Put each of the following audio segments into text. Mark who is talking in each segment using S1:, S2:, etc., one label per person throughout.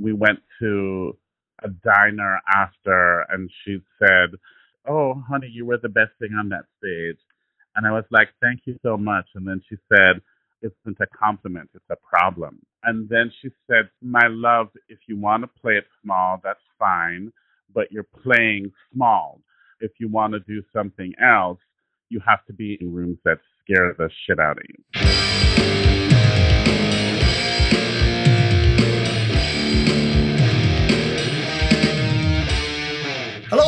S1: we went to a diner after, and she said, "Oh, honey, you were the best thing on that stage." And I was like, "Thank you so much." And then she said, "It's not a compliment; it's a problem." And then she said, "My love, if you want to play it small, that's fine, but you're playing small. If you want to do something else, you have to be in rooms that scare the shit out of you."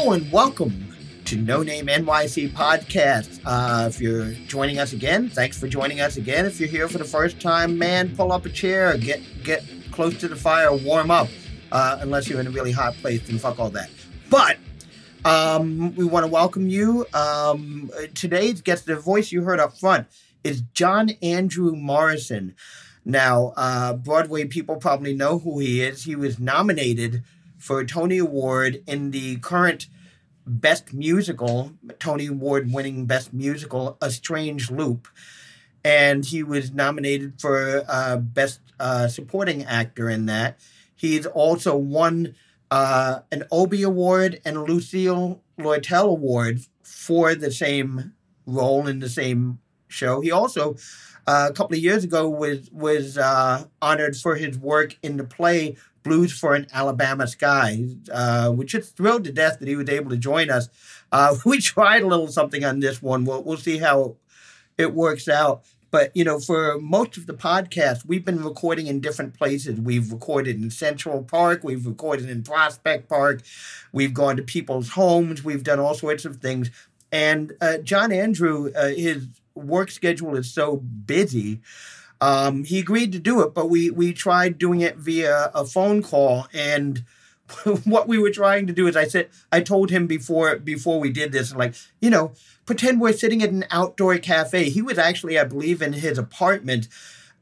S2: And welcome to No Name NYC podcast. Uh, if you're joining us again, thanks for joining us again. If you're here for the first time, man, pull up a chair, get get close to the fire, warm up. Uh, unless you're in a really hot place, then fuck all that. But um, we want to welcome you. Um, today's guest, the voice you heard up front, is John Andrew Morrison. Now, uh, Broadway people probably know who he is. He was nominated for a Tony Award in the current Best Musical, Tony Award winning Best Musical, A Strange Loop. And he was nominated for uh, Best uh, Supporting Actor in that. He's also won uh, an Obie Award and Lucille Lortel Award for the same role in the same show. He also, uh, a couple of years ago, was was uh, honored for his work in the play Blues for an Alabama Sky, uh, we're just thrilled to death that he was able to join us. Uh, we tried a little something on this one. We'll, we'll see how it works out. But, you know, for most of the podcast, we've been recording in different places. We've recorded in Central Park. We've recorded in Prospect Park. We've gone to people's homes. We've done all sorts of things. And uh, John Andrew, uh, his work schedule is so busy um, he agreed to do it, but we we tried doing it via a phone call, and what we were trying to do is I said I told him before before we did this, like you know, pretend we're sitting at an outdoor cafe. He was actually, I believe, in his apartment,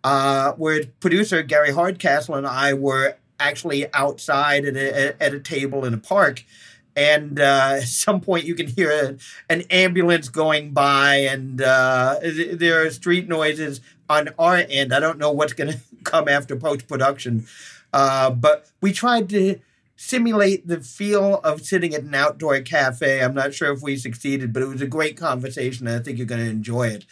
S2: uh, where producer Gary Hardcastle and I were actually outside at a, at a table in a park and uh, at some point you can hear a, an ambulance going by and uh, there are street noises on our end. I don't know what's going to come after post production, uh, but we tried to simulate the feel of sitting at an outdoor cafe. I'm not sure if we succeeded, but it was a great conversation, and I think you're going to enjoy it.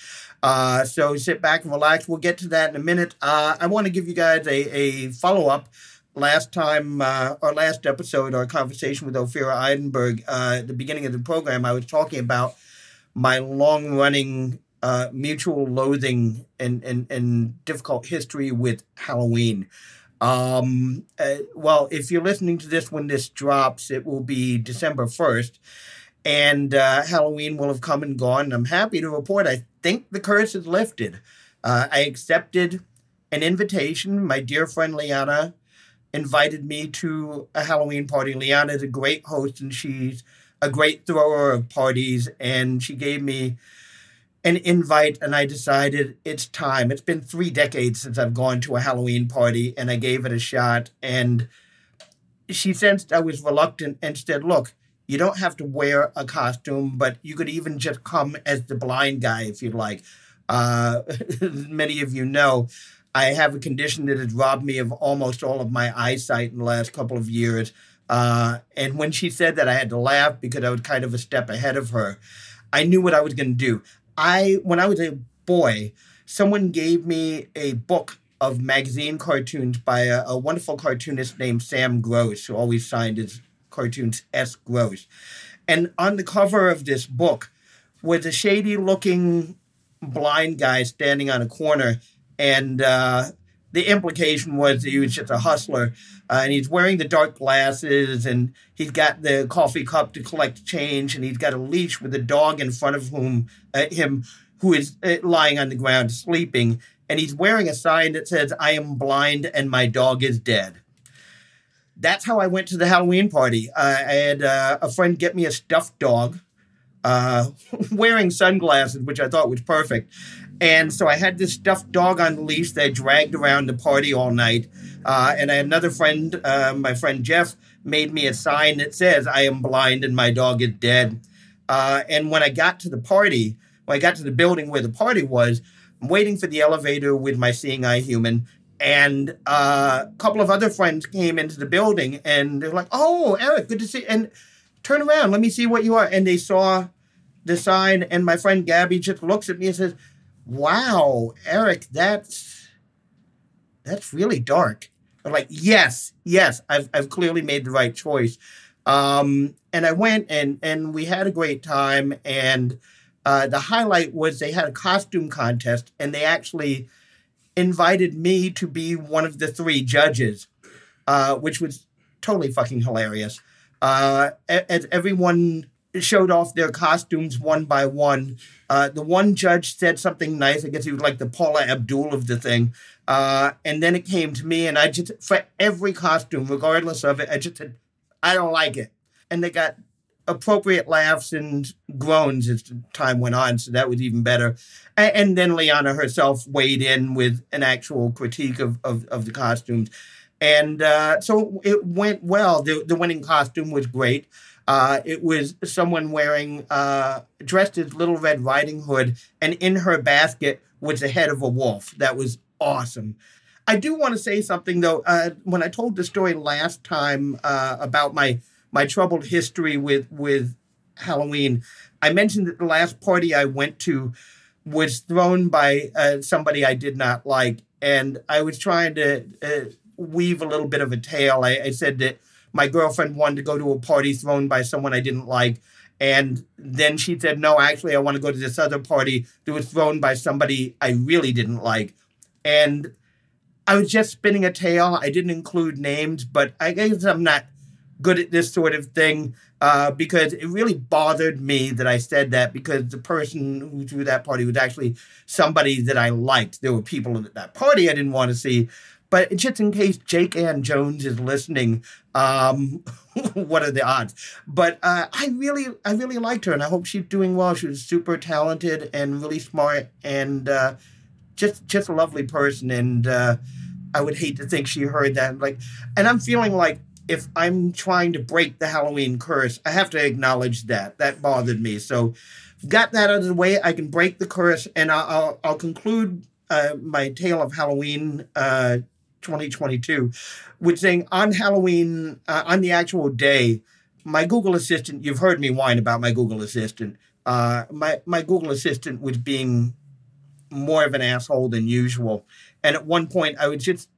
S2: Uh, so sit back and relax. We'll get to that in a minute. Uh, I want to give you guys a, a follow up. Last time, uh, our last episode, our conversation with Ophira Eisenberg, uh, at the beginning of the program, I was talking about my long running uh, mutual loathing and, and, and difficult history with Halloween. Um, uh, well, if you're listening to this when this drops, it will be December 1st, and uh, Halloween will have come and gone. I'm happy to report I think the curse is lifted. Uh, I accepted an invitation. My dear friend Liana invited me to a Halloween party. Liana is a great host, and she's a great thrower of parties, and she gave me an invite and I decided it's time. It's been three decades since I've gone to a Halloween party and I gave it a shot. And she sensed I was reluctant and said, Look, you don't have to wear a costume, but you could even just come as the blind guy if you'd like. Uh, many of you know, I have a condition that has robbed me of almost all of my eyesight in the last couple of years. Uh, and when she said that, I had to laugh because I was kind of a step ahead of her. I knew what I was going to do. I when I was a boy, someone gave me a book of magazine cartoons by a, a wonderful cartoonist named Sam Gross, who always signed his cartoons S. Gross. And on the cover of this book was a shady looking blind guy standing on a corner. And uh, the implication was he was just a hustler. Uh, and he's wearing the dark glasses and he's got the coffee cup to collect change and he's got a leash with a dog in front of whom uh, him who is uh, lying on the ground sleeping and he's wearing a sign that says i am blind and my dog is dead that's how i went to the halloween party i had uh, a friend get me a stuffed dog uh, wearing sunglasses which i thought was perfect and so I had this stuffed dog on the leash that I dragged around the party all night. Uh, and I had another friend, uh, my friend Jeff, made me a sign that says, I am blind and my dog is dead. Uh, and when I got to the party, when I got to the building where the party was, I'm waiting for the elevator with my seeing eye human. and uh, a couple of other friends came into the building and they're like, "Oh, Eric, good to see." you. And turn around, let me see what you are. And they saw the sign, and my friend Gabby just looks at me and says, "Wow, Eric, that's that's really dark." I'm like, "Yes, yes, I've I've clearly made the right choice." Um, and I went and and we had a great time. And uh, the highlight was they had a costume contest, and they actually invited me to be one of the three judges, uh, which was totally fucking hilarious. Uh, as everyone showed off their costumes one by one, uh, the one judge said something nice. I guess he was like the Paula Abdul of the thing. Uh, and then it came to me, and I just, for every costume, regardless of it, I just said, I don't like it. And they got appropriate laughs and groans as time went on, so that was even better. And, and then Liana herself weighed in with an actual critique of, of, of the costumes. And uh, so it went well. The, the winning costume was great. Uh, it was someone wearing, uh, dressed as Little Red Riding Hood, and in her basket was the head of a wolf. That was awesome. I do want to say something though. Uh, when I told the story last time uh, about my my troubled history with with Halloween. I mentioned that the last party I went to was thrown by uh, somebody I did not like, and I was trying to uh, weave a little bit of a tale. I, I said that my girlfriend wanted to go to a party thrown by someone I didn't like. And then she said, No, actually, I want to go to this other party that was thrown by somebody I really didn't like. And I was just spinning a tale. I didn't include names, but I guess I'm not good at this sort of thing uh, because it really bothered me that I said that because the person who threw that party was actually somebody that I liked. There were people at that party I didn't want to see. But just in case Jake Ann Jones is listening, um, what are the odds? But uh, I really, I really liked her, and I hope she's doing well. She was super talented and really smart, and uh, just, just a lovely person. And uh, I would hate to think she heard that. Like, and I'm feeling like if I'm trying to break the Halloween curse, I have to acknowledge that. That bothered me. So, got that out of the way. I can break the curse, and I'll, I'll, I'll conclude uh, my tale of Halloween uh, 2022 with saying on Halloween, uh, on the actual day, my Google Assistant, you've heard me whine about my Google Assistant. Uh, my, my Google Assistant was being more of an asshole than usual. And at one point, I was just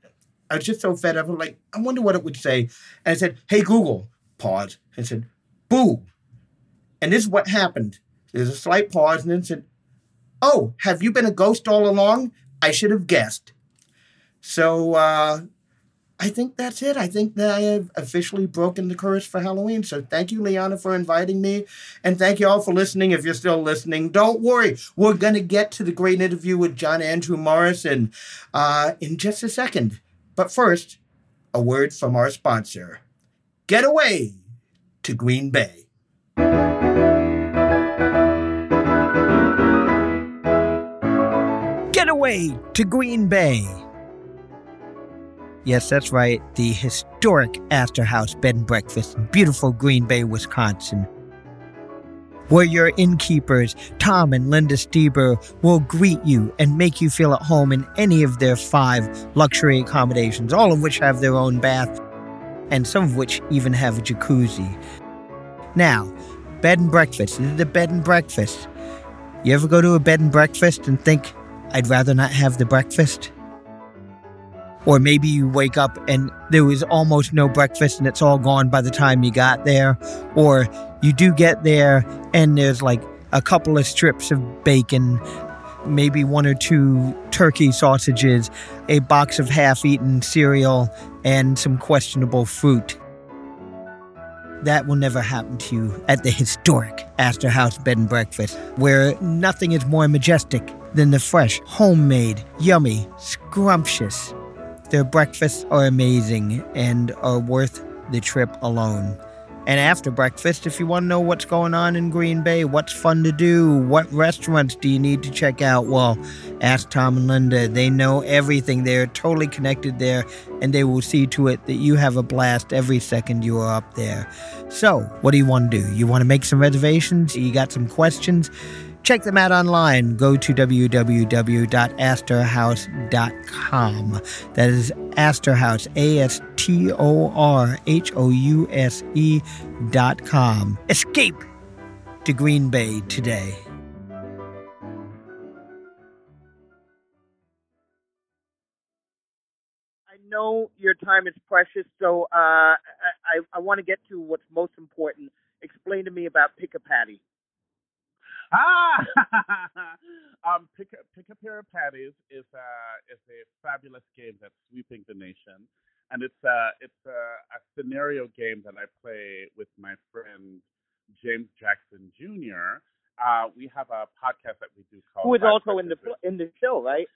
S2: I was just so fed up. I'm like, I wonder what it would say. And I said, Hey, Google, pause. I said, Boo. And this is what happened. There's a slight pause and then said, Oh, have you been a ghost all along? I should have guessed. So uh, I think that's it. I think that I have officially broken the curse for Halloween. So thank you, Liana, for inviting me. And thank you all for listening. If you're still listening, don't worry. We're going to get to the great interview with John Andrew Morrison uh, in just a second. But first, a word from our sponsor Get away to Green Bay. Get away to Green Bay. Yes, that's right. The historic Astor House Bed and Breakfast in beautiful Green Bay, Wisconsin where your innkeepers, Tom and Linda Stieber, will greet you and make you feel at home in any of their five luxury accommodations, all of which have their own bath, and some of which even have a jacuzzi. Now, bed and breakfast. This is a bed and breakfast. You ever go to a bed and breakfast and think, I'd rather not have the breakfast? Or maybe you wake up and there was almost no breakfast and it's all gone by the time you got there. Or you do get there and there's like a couple of strips of bacon, maybe one or two turkey sausages, a box of half eaten cereal, and some questionable fruit. That will never happen to you at the historic Astor House Bed and Breakfast, where nothing is more majestic than the fresh, homemade, yummy, scrumptious their breakfasts are amazing and are worth the trip alone. And after breakfast, if you want to know what's going on in Green Bay, what's fun to do, what restaurants do you need to check out, well, ask Tom and Linda. They know everything. They're totally connected there, and they will see to it that you have a blast every second you are up there. So, what do you want to do? You want to make some reservations? You got some questions? Check them out online. Go to www.astorhouse.com. That is Astor House, A S T O R H O U S E dot com. Escape to Green Bay today. I know your time is precious, so uh, I, I want to get to what's most important. Explain to me about Pick a Patty.
S1: Ah, um, pick a, pick a pair of patties is uh, is a fabulous game that's sweeping the nation, and it's uh it's a, a scenario game that I play with my friend James Jackson Jr. Uh, we have a podcast that we do called.
S2: Who is also in the in the show, right?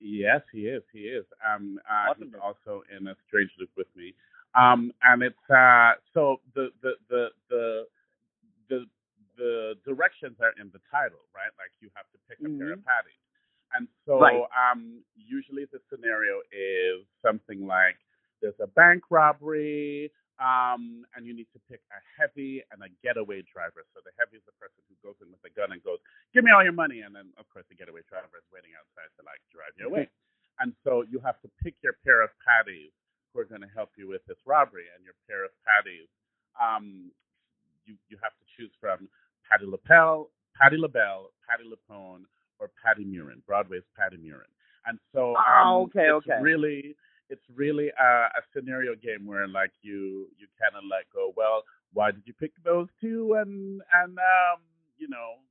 S1: Yes, he is. He is. Um, uh,
S2: Awesome.
S1: he's also in a Strange Loop with me. Um, and it's uh, so the the the the the the directions are in the title, right? Like you have to pick a pair of patties. And so
S2: Right.
S1: um, usually the scenario is something like there's a bank robbery, um, and you need to pick a heavy and a getaway driver. So the heavy is the person who goes in with a gun and goes, "Give me all your money," and then of course the getaway driver is waiting outside to like drive you away. And so you have to pick your pair of patties who are going to help you with this robbery, and your pair of patties, um, you you have to choose from Patty LaPel, Patti LaBelle, Patti LuPone, or Patti Murin, Broadway's Patti Murin. And so um,
S2: Oh, okay,
S1: it's
S2: okay.
S1: really it's really a, a scenario game where like you you kind of let go. Well, why did you pick those two? And and um, you know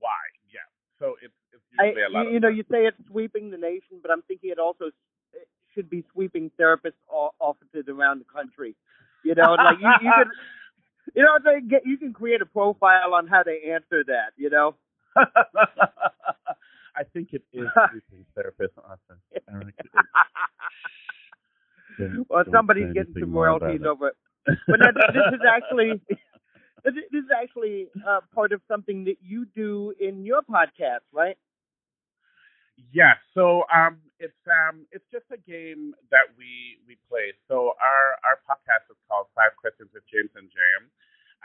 S1: why? Yeah. So it's it's usually a lot
S2: you,
S1: of
S2: you know, you say it's sweeping the nation, but I'm thinking it also it should be sweeping therapists' o- offices around the country. You know, like you, you can, you know, they get you can create a profile on how they answer that. You know.
S1: I think it is therapist. Eric.
S2: Well, somebody's getting some royalties over it. But this is actually this is- this is actually uh, part of something that you do in your podcast, right?
S1: Yeah, so um, it's um, it's just a game that we we play. So our our podcast is called Five Questions with James and Jam,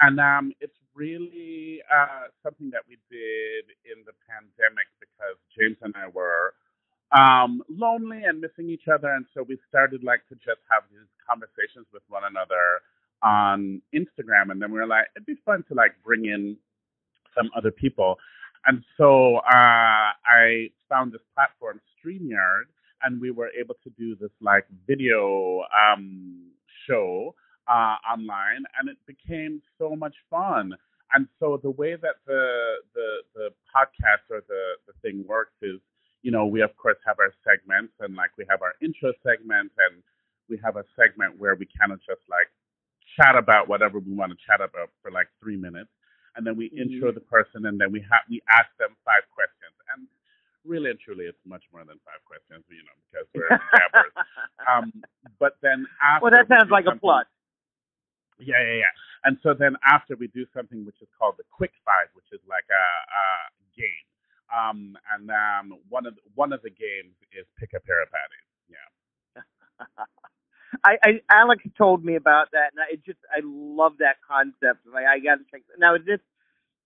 S1: and um, it's really uh, something that we did in the pandemic because James and I were um, lonely and missing each other, and so we started like to just have these conversations with one another on Instagram, and then we were like, it'd be fun to like bring in some other people. And so uh, I found this platform, StreamYard, and we were able to do this like video um, show uh, online, and it became so much fun. And so the way that the the the podcast or the the thing works is, you know, we of course have our segments, and like we have our intro segment, and we have a segment where we kind of just like chat about whatever we want to chat about for like three minutes and then we intro the person, and then we have we ask them five questions. And really and truly, it's much more than five questions, you know, because we're gabbers. Um, but then after,
S2: well, that sounds
S1: do
S2: like a plus.
S1: Yeah, yeah, yeah. And so then after we do something which is called the quick five, which is like a, a game. Um, and um, one of the, one of the games is pick a pair of patties. Yeah.
S2: I, I Alex told me about that, and I just I love that concept. Like I got to check. Now is this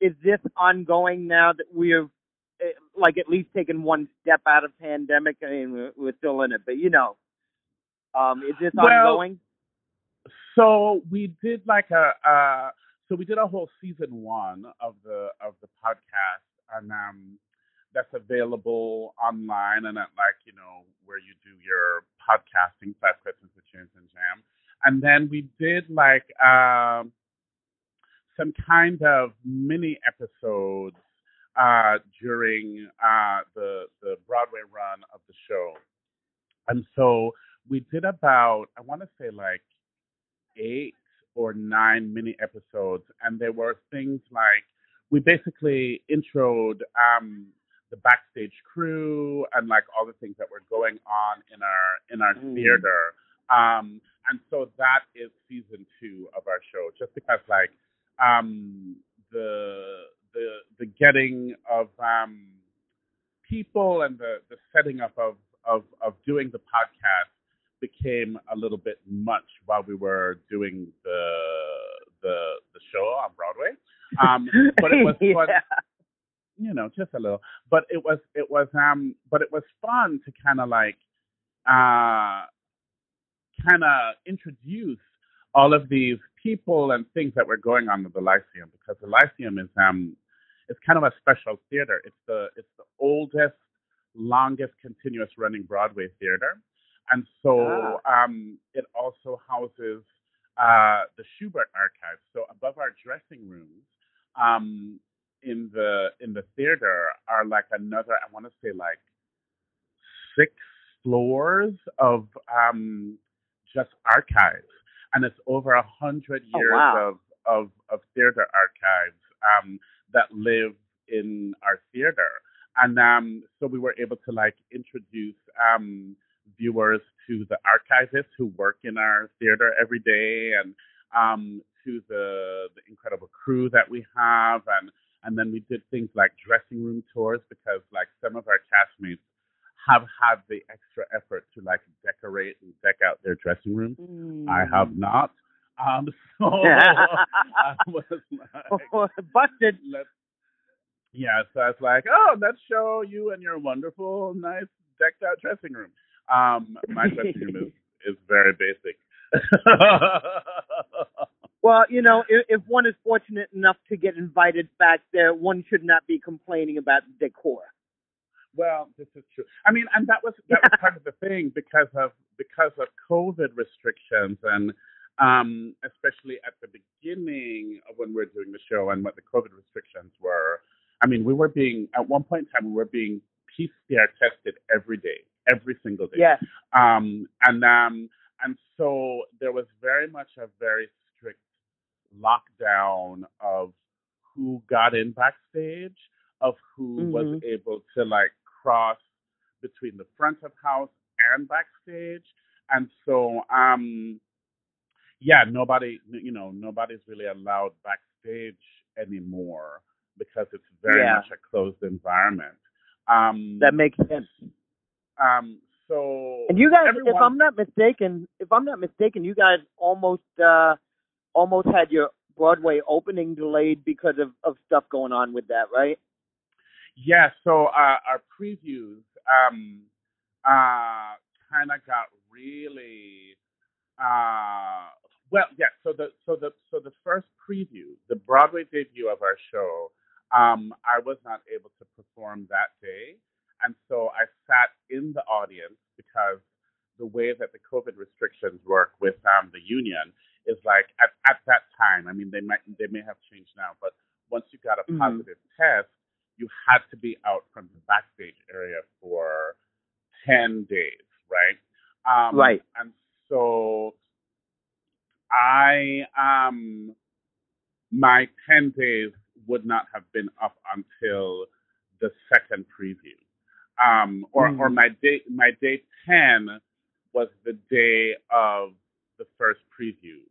S2: is this ongoing now that we're eh, like at least taken one step out of pandemic? I mean, we're, we're still in it, but you know, um, is this
S1: Well,
S2: ongoing?
S1: So we did like a uh so we did a whole season one of the of the podcast and um that's available online and at like, you know, where you do your podcasting, Five Questions with James and Jam. And then we did like um some kind of mini episodes uh during uh the the Broadway run of the show. And so we did about I want to say like eight or nine mini episodes, and there were things like we basically introed um, the backstage crew and like all the things that were going on in our in our
S2: Mm.
S1: theater. Um, and so that is season two of our show, just because like um, the the the getting of um, people and the the setting up of of of doing the podcast became a little bit much while we were doing the the the show on Broadway. Um, but it was fun.
S2: yeah.
S1: You know, just a little. But it was it was um but it was fun to kind of like uh kind of introduce all of these people and things that were going on with the Lyceum because the Lyceum is um it's kind of a special theater. It's the it's the oldest, longest continuous running Broadway theater. And so um, it also houses uh, the Shubert archives. So above our dressing rooms, um, in the in the theater are like another I want to say like six floors of um, just archives, and it's over a hundred years
S3: wow.
S1: of, of of theater archives um, that live in our theater, and um, so we were able to like introduce um, viewers to the archivists who work in our theater every day, and um, to the the incredible crew that we have, and and then we did things like dressing room tours because like some of our castmates have had the extra effort to like decorate and deck out their dressing room. I
S3: Mm.
S1: have not. Um, so I was like,
S3: Busted.
S1: let's, yeah, so I was like, oh, let's show you and your wonderful, nice, decked out dressing room. Um, my dressing room is, is very basic.
S3: Well, you know, if, if one is fortunate enough to get invited back there, one should not be complaining about the decor.
S1: Well, this is true. I mean, and that was that was part of the thing because of because of COVID restrictions and um, especially at the beginning of when we were doing the show and what the COVID restrictions were. I mean, we were being at one point in time we were being PCR tested every day, every single day.
S3: Yes.
S1: Um, and um, and so there was very much a very lockdown of who got in backstage, of who was
S3: Mhm.
S1: able to like cross between the front of house and backstage. And so, um, yeah, nobody, you know, nobody's really allowed backstage anymore because it's very
S3: Yeah.
S1: much a closed environment. Um,
S3: That makes sense.
S1: um, so
S3: And you guys, if I'm not mistaken, if I'm not mistaken, you guys almost uh almost had your Broadway opening delayed because of of stuff going on with that, right?
S1: Yeah, so uh, our previews um, uh, kind of got really uh, well. Yeah, so the so the so the first preview, the Broadway debut of our show, um, I was not able to perform that day, and so I sat in the audience because the way that the COVID restrictions work with um, the union is like at, at that time. I mean, they might they may have changed now, but once you got a
S3: Mhm.
S1: positive test, you had to be out from the backstage area for ten days, right? Um,
S3: Right.
S1: And so I um my ten days would not have been up until the second preview. Um or, or
S3: Mhm.
S1: my day my day ten was the day of the first preview,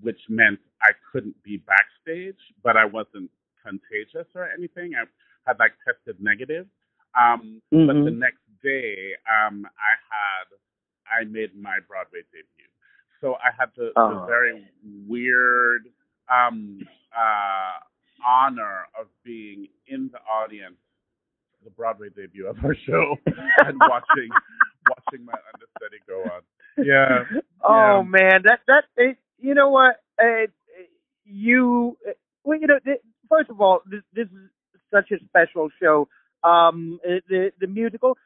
S1: which meant I couldn't be backstage, but I wasn't contagious or anything. I had like tested negative. Um but the
S3: Mhm.
S1: next day, um, I had I made my Broadway debut. So I had the, the
S3: Oh.
S1: very weird um, uh, honor of being in the audience the Broadway debut of our show and watching watching my understudy go on. Yeah.
S3: Oh
S1: Yeah.
S3: man, that that it, you know what? Uh, you well, you know, th- first of all, this this is such a special show. Um, uh, the the musical,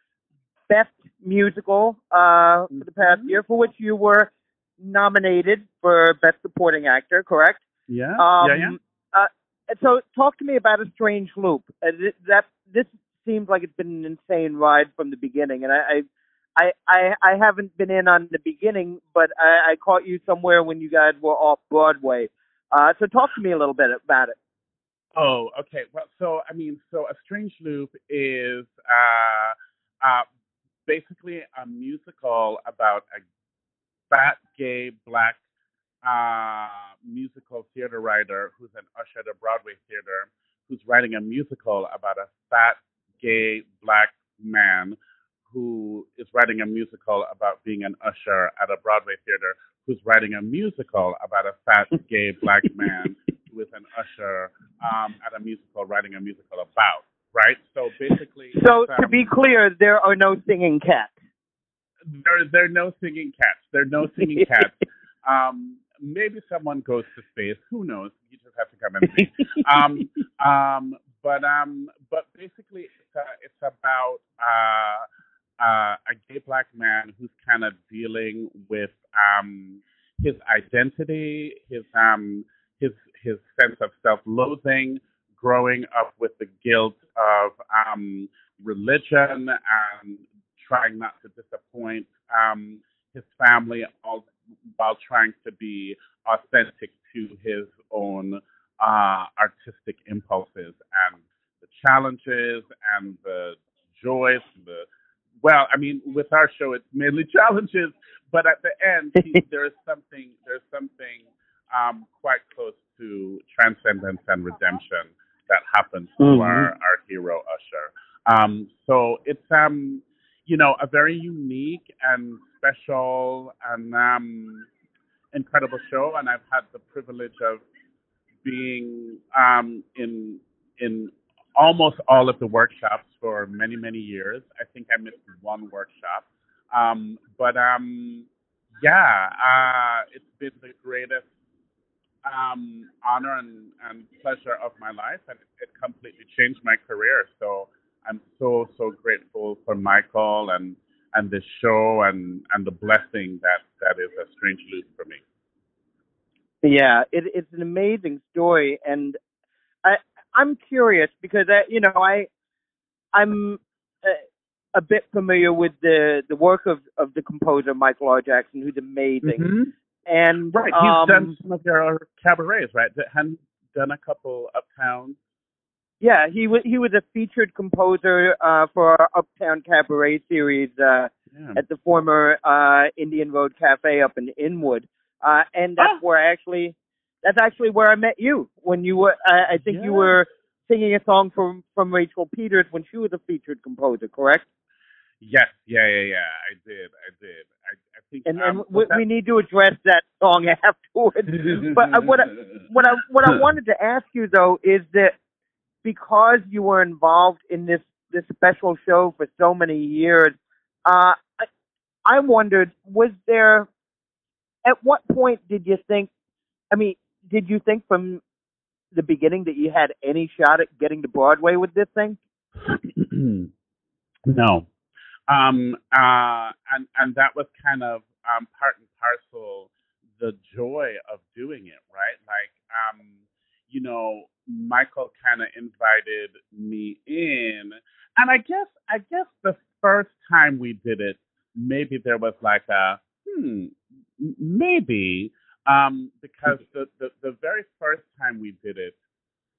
S3: best musical uh for the past
S1: Mhm.
S3: year, for which you were nominated for best supporting actor, correct?
S1: Yeah.
S3: Um,
S1: yeah. Yeah.
S3: Uh, so, talk to me about a strange loop. Uh, th- that this seems like it's been an insane ride from the beginning, and I, I, I, I, I haven't been in on the beginning, but I, I caught you somewhere when you guys were off Broadway. Uh, so, talk to me a little bit about it.
S1: Oh, okay. Well, so I mean, so a strange loop is uh, uh, basically a musical about a fat, gay, black uh, musical theater writer who's an usher at a Broadway theater who's writing a musical about a fat, gay, black man who is writing a musical about being an usher at a Broadway theater who's writing a musical about a fat, gay, black man who is an usher um, at a musical, writing a musical about right? So basically,
S3: So
S1: it's,
S3: to
S1: um,
S3: be clear, there are no singing cats.
S1: there there are no singing cats. There are no singing cats. Um, maybe someone goes to space. Who knows? You just have to come and see. um, um, but um, but basically, it's uh, it's about uh, uh, a gay black man who's kind of dealing with um, his identity, his um, his his sense of self-loathing, growing up with the guilt of um, religion and trying not to disappoint um, his family, all, while trying to be authentic to his own uh, artistic impulses and the challenges and the I mean, with our show, it's mainly challenges, but at the end, he, there is something. There's something um, quite close to transcendence and redemption that happens to
S3: Mhm.
S1: our our hero Usher. Um, so it's um, you know, a very unique and special and um, incredible show, and I've had the privilege of being um, in in almost all of the workshops for many many years. I think I missed one workshop, um, but um, yeah, uh, it's been the greatest um, honor and, and pleasure of my life, and it, completely changed my career. So I'm so so grateful for Michael and and this show and and the blessing that that is a strange loop for me.
S3: Yeah, it, it's an amazing story, and I'm curious because I, you know I I'm a, a bit familiar with the the work of of the composer Michael R. Jackson, who's amazing, and
S1: Right, he's
S3: um,
S1: done some of your cabarets, right? That- Hadn't done a couple uptown.
S3: yeah he was he was a featured composer uh, for our Uptown Cabaret series uh,
S1: Yeah.
S3: at the former uh, Indian Road Cafe up in Inwood, uh, and that's
S1: Ah.
S3: where I actually that's actually where I met you when you were I, I think you were singing a song from from Rachel Peters when she was a featured composer, correct?
S1: Yes, yeah, yeah, yeah. I did, I did. I, I think.
S3: And,
S1: um,
S3: and we,
S1: that-
S3: we need to address that song afterwards. but uh, what I, what I what I wanted to ask you though is that because you were involved in this this special show for so many years, uh, I, I wondered was there at what point did you think? I mean, did you think from the beginning that you had any shot at getting to Broadway with this thing?
S1: no. Um, uh, and and that was kind of um, part and parcel the joy of doing it, right? Like, um, you know, Michael kind of invited me in, and I guess I guess the first time we did it, maybe there was like a hmm, maybe um, because the, the the very first time we did it,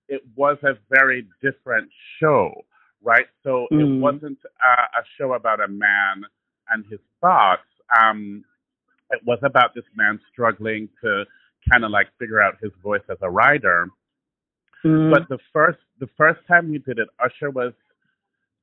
S1: it was a very different show, right? So it
S3: Mhm.
S1: wasn't uh, a show about a man and his thoughts. Um, it was about this man struggling to kind of like figure out his voice as a writer. But the first the first time we did it, Usher was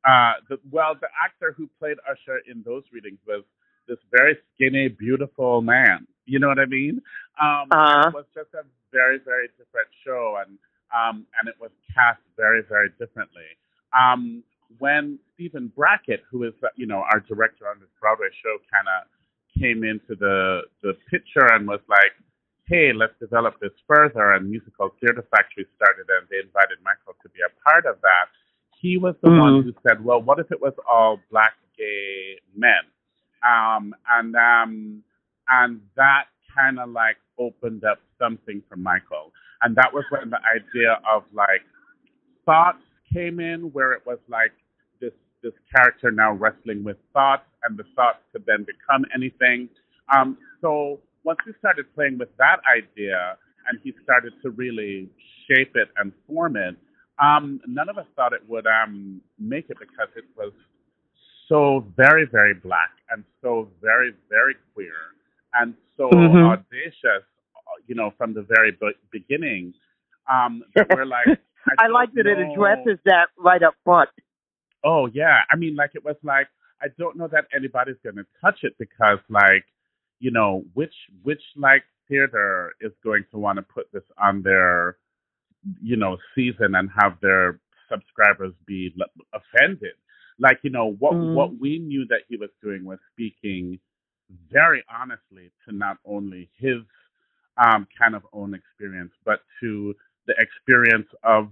S1: uh the well, the actor who played Usher in those readings was this very skinny, beautiful man. You know what I mean? Um
S3: Uh-huh.
S1: it was just a very, very different show and um and it was cast very, very differently. Um when Stephen Brackett, who is uh, you know our director on this Broadway show, kind of came into the the picture and was like, "Hey, let's develop this further." And Musical Theater Factory started, and they invited Michael to be a part of that. He was the one
S3: Mhm.
S1: who said, "Well, what if it was all black gay men?" Um, and um, and that kind of like opened up something for Michael, and that was when the idea of like thoughts came in, where it was like this this character now wrestling with thoughts, and the thoughts could then become anything. Um, so once we started playing with that idea, and he started to really shape it and form it, um, none of us thought it would um, make it because it was so very very black and so very very queer and so
S3: Mhm.
S1: audacious, you know, from the very be- beginning. Um, we're like, I,
S3: I like that it addresses that right up front.
S1: Oh yeah, I mean, like it was like I don't know that anybody's gonna touch it because, like, you know, which which like theater is going to want to put this on their, you know, season and have their subscribers be l- offended. Like you know what
S3: Mhm.
S1: what we knew that he was doing was speaking very honestly to not only his um, kind of own experience, but to the experience of,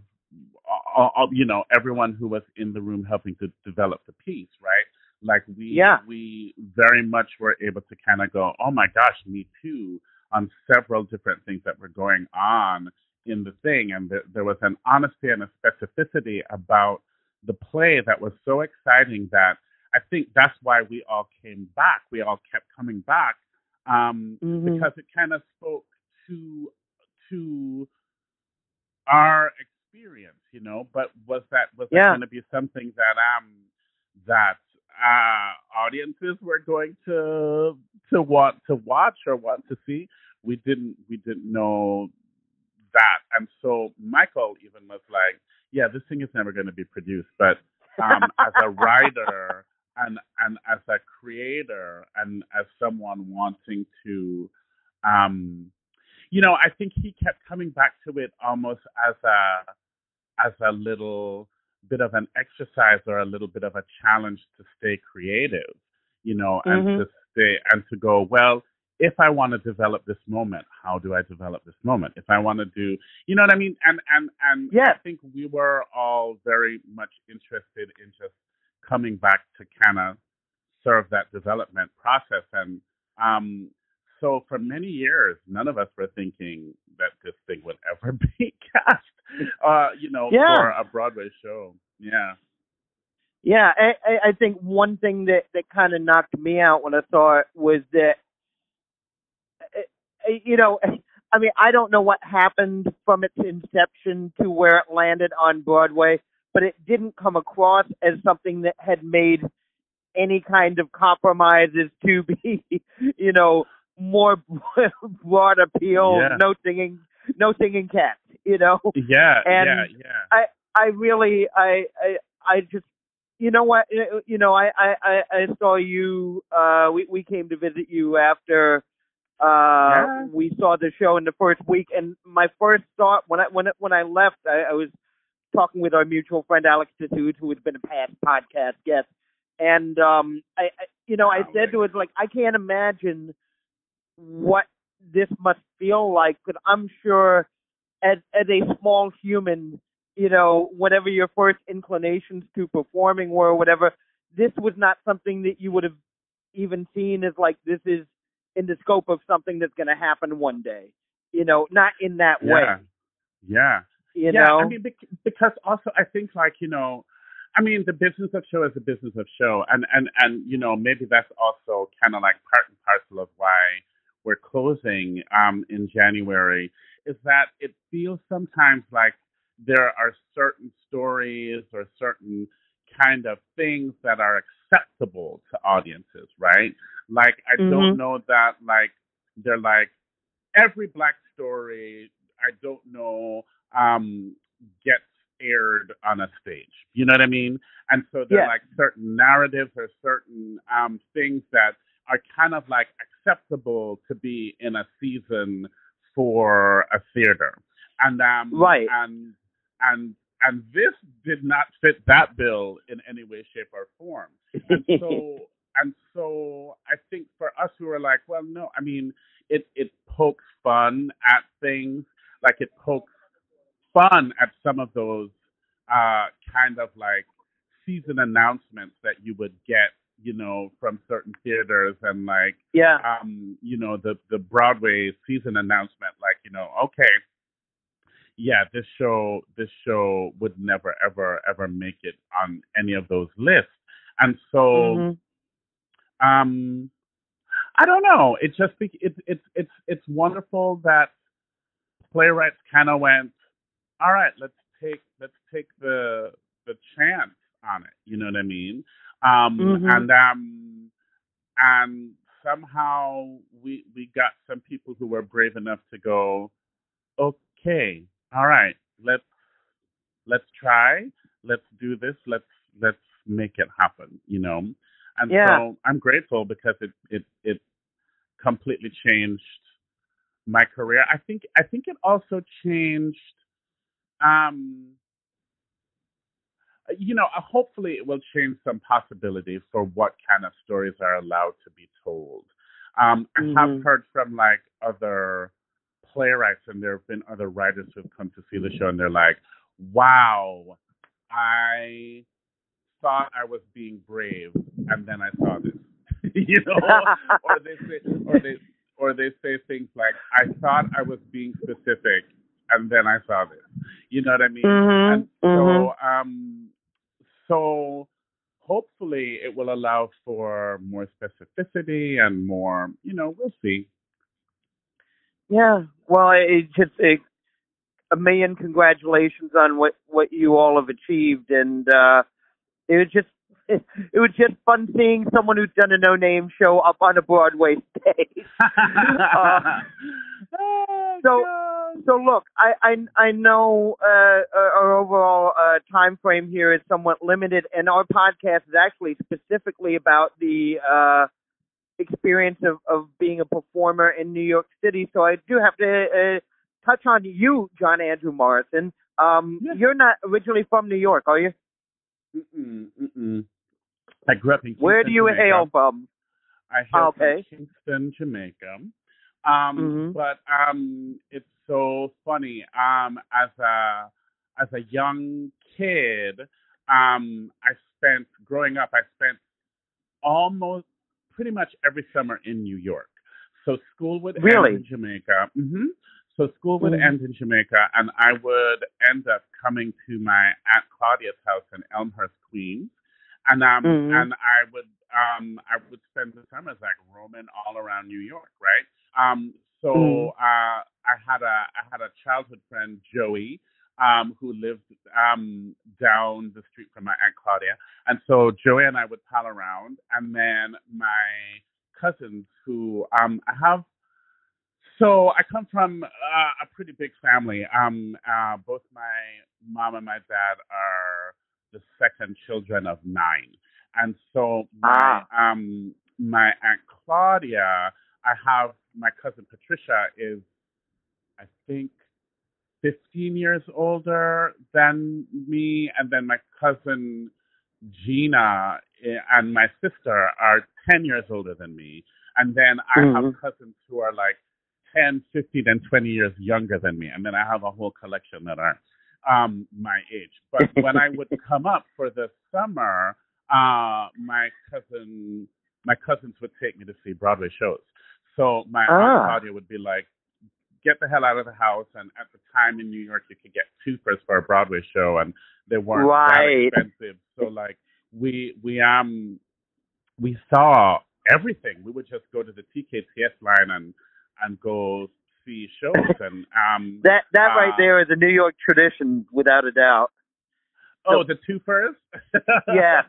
S1: uh, of you know everyone who was in the room helping to develop the piece, right? Like we
S3: Yeah.
S1: we very much were able to kind of go, oh my gosh, me too, on several different things that were going on in the thing, and there, there was an honesty and a specificity about the play that was so exciting that I think that's why we all came back. We all kept coming back um,
S3: Mhm.
S1: because it kind of spoke to to our experience, you know. But was that was that
S3: Yeah.
S1: going to be something that um that uh, audiences were going to to want to watch or want to see? We didn't we didn't know that, and so Michael even was like, "Yeah, this thing is never going to be produced." But um, as a writer and and as a creator and as someone wanting to um you know i think he kept coming back to it almost as a as a little bit of an exercise or a little bit of a challenge to stay creative you know and
S3: Mhm.
S1: to stay and to go well if i want to develop this moment how do i develop this moment if i want to do you know what i mean and and and yeah.
S3: i
S1: think we were all very much interested in just coming back to kind of serve that development process. And um, so for many years, none of us were thinking that this thing would ever be cast, uh, you know,
S3: Yeah.
S1: for a Broadway show. Yeah.
S3: Yeah, I, I- think one thing that that kind of knocked me out when I saw it was that, you know, I mean, I don't know what happened from its inception to where it landed on Broadway, but it didn't come across as something that had made any kind of compromises to be, you know, more broad appeal.
S1: Yeah.
S3: No singing, no singing cats. You know,
S1: Yeah.
S3: And
S1: yeah. Yeah.
S3: I I really, I, I, I just, you know what, you know, I, I, I I saw you. Uh, we we came to visit you after. Uh,
S1: Yeah.
S3: we saw the show in the first week, and my first thought when I when when I left, I, I was talking with our mutual friend Alex Tassoud, who has been a past podcast guest, and um, I, I you know, I said to it like, I can't imagine what this must feel like, but I'm sure as as a small human, you know, whatever your first inclinations to performing were, or whatever, this was not something that you would have even seen as like this is in the scope of something that's going to happen one day. You know, not in that
S1: Yeah.
S3: way.
S1: Yeah.
S3: You
S1: yeah,
S3: know,
S1: I mean, because also I think like you know, I mean, the business of show is a business of show, and and and you know maybe that's also kind of like part and parcel of why we're closing um, in January is that it feels sometimes like there are certain stories or certain kind of things that are acceptable to audiences, right? Like I
S3: Mhm.
S1: don't know that like they're like every black story I don't know um gets aired on a stage. You know what I mean? And so there
S3: Yeah.
S1: are like certain narratives or certain um things that are kind of like acceptable to be in a season for a theater. And um
S3: Right.
S1: and and and this did not fit that bill in any way, shape, or form. And so and so I think for us who are like, well, no, I mean, it it pokes fun at things, like it pokes fun at some of those uh kind of like season announcements that you would get, you know, from certain theaters and like
S3: yeah,
S1: um, you know, the the Broadway season announcement, like, you know, okay, yeah, this show this show would never ever ever make it on any of those lists. And so
S3: Mhm.
S1: um I don't know. It just be, it's it's it's it's wonderful that playwrights kind of went, all right, let's take let's take the the chance on it. You know what I mean? Um,
S3: Mhm.
S1: And um, and somehow we we got some people who were brave enough to go, okay, all right, let's let's try, let's do this, let's let's make it happen. You know? And
S3: Yeah.
S1: so I'm grateful because it it it completely changed my career. I think I think it also changed um you know, uh, hopefully it will change some possibility for what kind of stories are allowed to be told. Um, I have
S3: Mhm.
S1: heard from like other playwrights, and there have been other writers who've come to see the show, and they're like, "Wow, I thought I was being brave, and then I saw this." you know, or they say, or they, or they say things like, "I thought I was being specific, and then I saw this." You know what I mean?
S3: Mhm,
S1: And so, um, so hopefully it will allow for more specificity and more. You know, we'll see.
S3: Yeah. Well, it just it, a million congratulations on what what you all have achieved, and uh, it was just it, was just fun seeing someone who's done a no name show up on a Broadway stage. Uh,
S1: Oh,
S3: so-
S1: God.
S3: So look, I I I know uh, our overall uh, time frame here is somewhat limited, and our podcast is actually specifically about the uh, experience of of being a performer in New York City. So I do have to uh, touch on you, John Andrew Morrison. Um,
S1: Yeah.
S3: You're not originally from New York, are you?
S1: Mm-mm, mm-mm. I grew up in Kingston,
S3: Where do you
S1: Jamaica.
S3: hail from?
S1: I hail
S3: Okay.
S1: from Kingston, Jamaica. Um,
S3: Mhm.
S1: but um, it's so funny. Um, as a as a young kid, um, I spent growing up. I spent almost pretty much every summer in New York. So school would
S3: Really?
S1: end in Jamaica. hmm So school would
S3: Mhm.
S1: end in Jamaica, and I would end up coming to my aunt Claudia's house in Elmhurst, Queens, and um
S3: Mhm.
S1: and I would um I would spend the summers like roaming all around New York, right? Um, so
S3: Mhm.
S1: uh, I had a I had a childhood friend Joey, um, who lived um down the street from my aunt Claudia, and so Joey and I would pal around, and then my cousins who um I have. So I come from uh, a pretty big family. Um, uh, both my mom and my dad are the second children of nine, and so my um my aunt Claudia, I have my cousin Patricia is, I think, fifteen years older than me, and then my cousin Gina eh, and my sister are ten years older than me, and then I have
S3: Mhm.
S1: cousins who are like 10, 15, and 20 years younger than me. And then I have a whole collection that are um, my age. But when I would come up for the summer, uh, my cousin, my cousins would take me to see Broadway shows. So my
S3: Ah.
S1: aunt Claudia would be like, "Get the hell out of the house!" And at the time in New York, you could get twofers for a Broadway show, and they weren't
S3: Right.
S1: that expensive. So like we we um we saw everything. We would just go to the TKTS line and and go see shows and um
S3: That that right
S1: Uh,
S3: there is a New York tradition, without a doubt.
S1: oh the two first
S3: Yeah.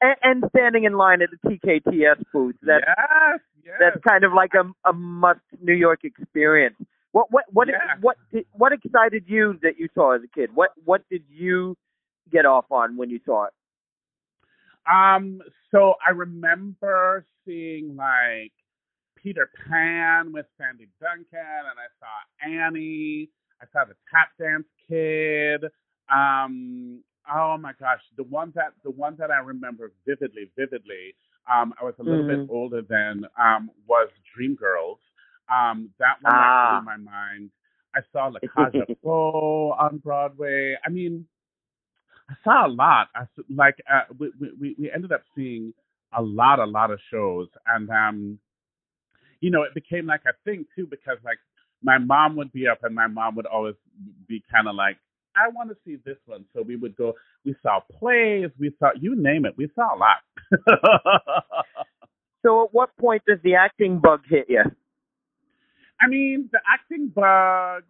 S3: and, and standing in line at the TKTS booth. That's
S1: yes yes
S3: that's kind of like a a must New York experience. What what what
S1: Yeah.
S3: what what excited you that you saw as a kid? What what did you get off on when you saw it?
S1: um so I remember seeing like Peter Pan with Sandy Duncan and I saw Annie I saw the tap dance kid um oh my gosh the one that the one that I remember vividly vividly um I was a little
S3: Mhm.
S1: bit older than um was Dreamgirls um that one
S3: Ah.
S1: blew my mind. I saw La Casa Flow on Broadway. I mean I saw a lot. I s- like uh, we, we we ended up seeing a lot a lot of shows. And um you know it became like a thing too because like my mom would be up and my mom would always be kind of like I want to see this one. So we would go we saw plays we saw you name it we saw a lot.
S3: So at what point does the acting bug hit you?
S1: I mean, the acting bug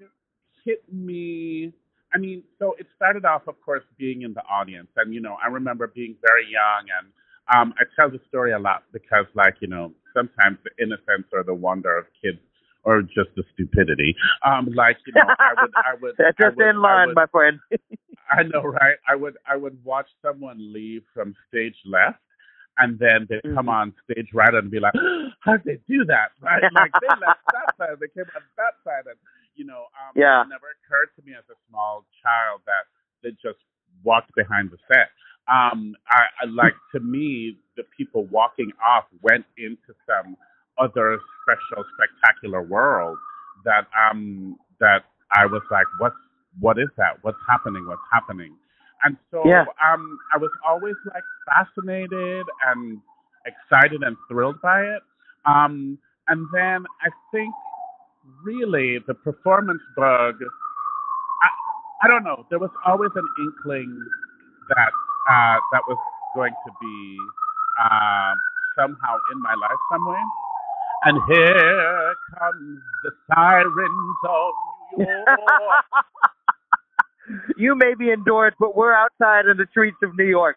S1: hit me. I mean, so it started off, of course, being in the audience, and you know, I remember being very young, and um, I tell the story a lot because, like, you know, sometimes the innocence or the wonder of kids, or just the stupidity. Um, like, you know, I would, I would,
S3: That's just in line, my friend.
S1: I know, right? I would I would watch someone leave from stage left, and then they'd come
S3: Mhm.
S1: on stage right and be like, "How'd they do that?" Right? Like they left that side, they came on that side, and you know, um,
S3: Yeah.
S1: it never occurred to me as a small child that they just walked behind the set. um, I, I like to me the people walking off went into some other special, spectacular world that um that I was like, what's what is that? What's happening? What's happening? And so
S3: Yeah.
S1: um I was always like fascinated and excited and thrilled by it. Um and then I think really the performance bug I, I don't know, there was always an inkling that uh that was going to be um somehow in my life some way. And here comes the sirens of New York.
S3: You may be indoors, but we're outside in the streets of New York.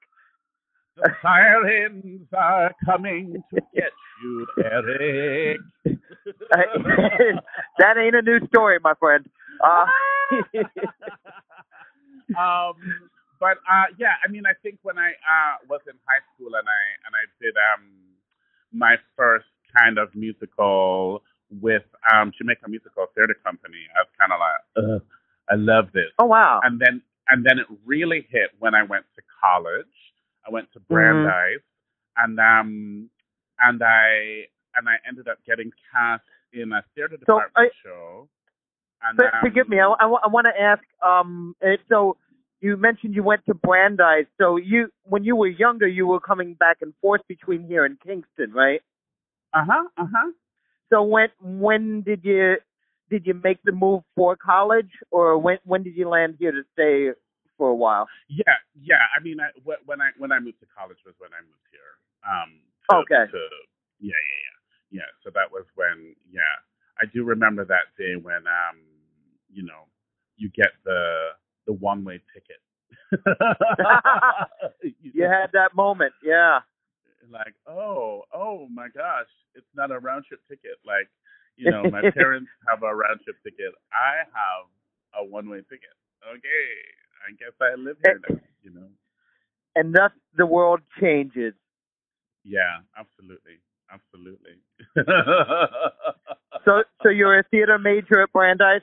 S1: the sirens are coming to get you, Eric.
S3: that ain't a new story, my friend. Uh,
S1: um, but uh, yeah, I mean, I think when I uh, was in high school and I and I did um, my first kind of musical with um, Jamaica Musical Theater Company, I was kind of like, Ugh, I love this.
S3: oh wow.
S1: and then and then it really hit when I went to college. I went to Brandeis, and um, and I and I ended up getting cast in a theater
S3: So,
S1: department
S3: I-
S1: show. And
S3: For,
S1: um,
S3: forgive me. I, I, want to ask. Um, uh, so you mentioned you went to Brandeis. So you, when you were younger, you were coming back and forth between here and Kingston, right?
S1: Uh huh. Uh huh.
S3: So when when did you did you make the move for college, or when when did you land here to stay for a while?
S1: Yeah. Yeah. I mean, I, when I when I moved to college was when I moved here. Um. To,
S3: Okay.
S1: To, yeah. Yeah. Yeah. Yeah. So that was when. Yeah. I do remember that day when um, you know, you get the the one way ticket.
S3: You had that moment, yeah.
S1: like, oh, oh my gosh, it's not a round trip ticket. Like, you know, my parents have a round trip ticket. I have a one way ticket. Okay, I guess I live here now. You know.
S3: And thus the world changes.
S1: Yeah, absolutely, absolutely.
S3: So so you're a theater major at Brandeis.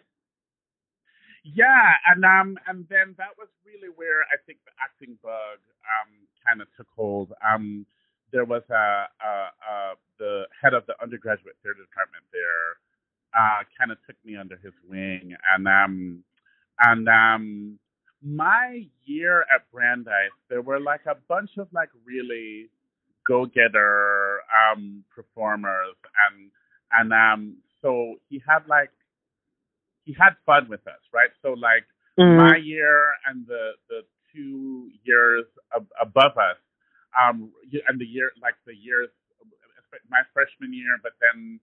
S1: Yeah, and um, and then that was really where I think the acting bug um kind of took hold. Um, there was a, a, a the head of the undergraduate theater department there, uh, kind of took me under his wing, and um, and um, my year at Brandeis, there were like a bunch of like really go-getter um performers, and and um, so he had like he had fun with us, right? So like
S3: Mm-hmm.
S1: my year and the the two years ab- above us, um, and the year like the years my freshman year, but then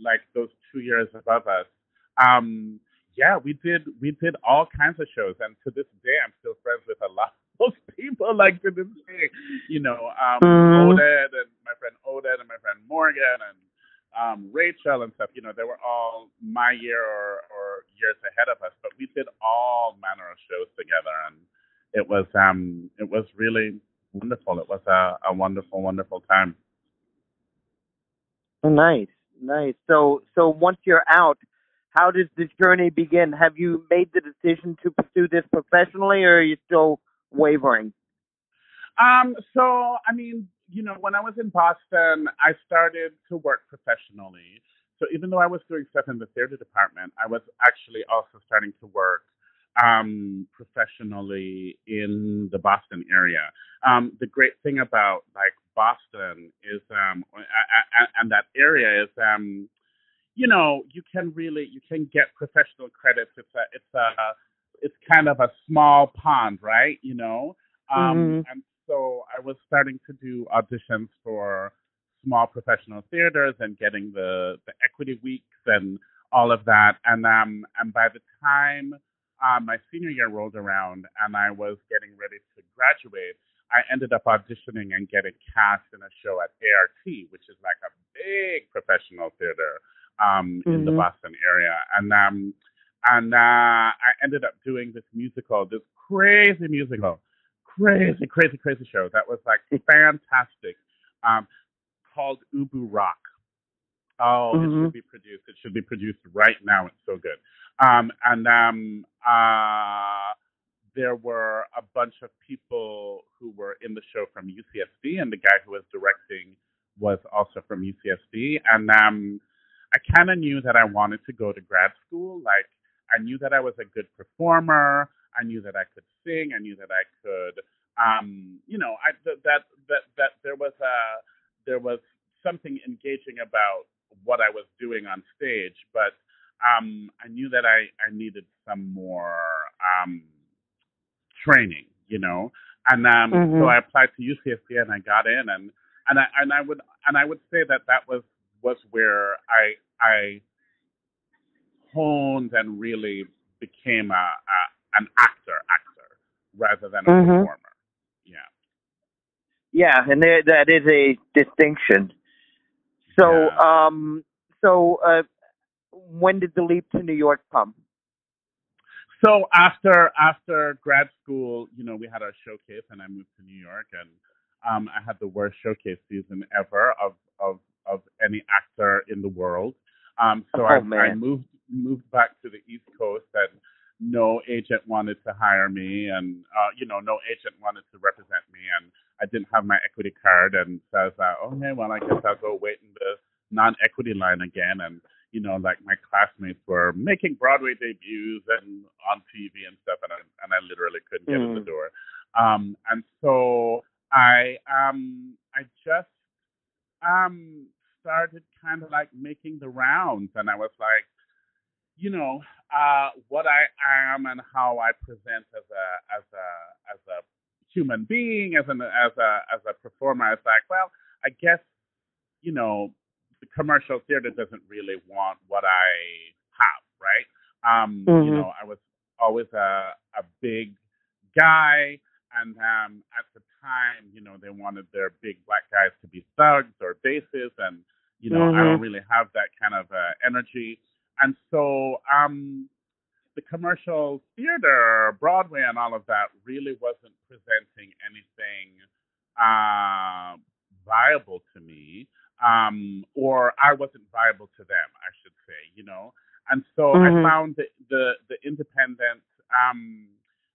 S1: like those two years above us, um, yeah, we did we did all kinds of shows, and to this day, I'm still friends with a lot of those people. Like to this day, you know, um,
S3: Mhm.
S1: Oded and my friend Oded and my friend Morgan and um, Rachel and stuff, you know, they were all my year or, or years ahead of us, but we did all manner of shows together, and it was um, it was really wonderful. It was a, a wonderful, wonderful time.
S3: Nice, nice. So, so once you're out, how does this journey begin? Have you made the decision to pursue this professionally, or are you still wavering?
S1: Um, so I mean, you know, when I was in Boston, I started to work professionally. So even though I was doing stuff in the theater department, I was actually also starting to work um, professionally in the Boston area. Um, the great thing about like Boston is, um, and that area is, um, you know, you can really you can get professional credits. It's a it's a it's kind of a small pond, right? You know, um,
S3: Mhm.
S1: and so I was starting to do auditions for small professional theaters and getting the the equity weeks and all of that. And um and by the time uh, my senior year rolled around and I was getting ready to graduate, I ended up auditioning and getting cast in a show at ART, which is like a big professional theater um, in the
S3: Mhm.
S1: Boston area. And um, and uh, I ended up doing this musical, this crazy musical, crazy, crazy, crazy show that was like fantastic, um, called Ubu Rock. Oh, it
S3: Mhm.
S1: should be produced. It should be produced right now. It's so good. Um, and um, uh, there were a bunch of people who were in the show from UCSD, and the guy who was directing was also from UCSD. And um, I kind of knew that I wanted to go to grad school. Like, I knew that I was a good performer. I knew that I could sing. I knew that I could, um, you know, I, that, that that that there was a there was something engaging about what I was doing on stage, but um, I knew that I I needed some more um, training, you know. And um,
S3: Mhm.
S1: so I applied to UCSD and I got in, and and I and I would and I would say that that was was where I I honed and really became a, a an actor actor rather than a
S3: Mhm.
S1: performer. Yeah.
S3: Yeah, and there, that is a distinction. So,
S1: Yeah.
S3: um, so uh, when did the leap to New York come?
S1: So after after grad school, you know, we had our showcase, and I moved to New York, and um, I had the worst showcase season ever of of of any actor in the world. Um, so
S3: Oh,
S1: I, I moved moved back to the East Coast, and no agent wanted to hire me, and uh, you know, no agent wanted to represent me, and I didn't have my equity card, and so I was like, okay, well, I guess I'll go wait in the non-equity line again, and you know, like my classmates were making Broadway debuts and on TV and stuff, and I, and I literally couldn't get in the
S3: Mm.
S1: door. Um, and so I um I just um started kind of like making the rounds, and I was like, you know, uh, what I am and how I present as a as a as a human being, as an as a as a performer. I was like, well, I guess you know, the commercial theater doesn't really want what I have, right? Um, You
S3: Mhm.
S1: know, I was always a a big guy, and um, at the time, you know, they wanted their big black guys to be thugs or basses, and you know, I don't really have that kind of uh, energy, and so um, the commercial theater, Broadway, and all of that really wasn't presenting anything uh, viable to me, um, or I wasn't viable to them, I should say, you know. And so
S3: Mhm.
S1: I found the the, the independent um,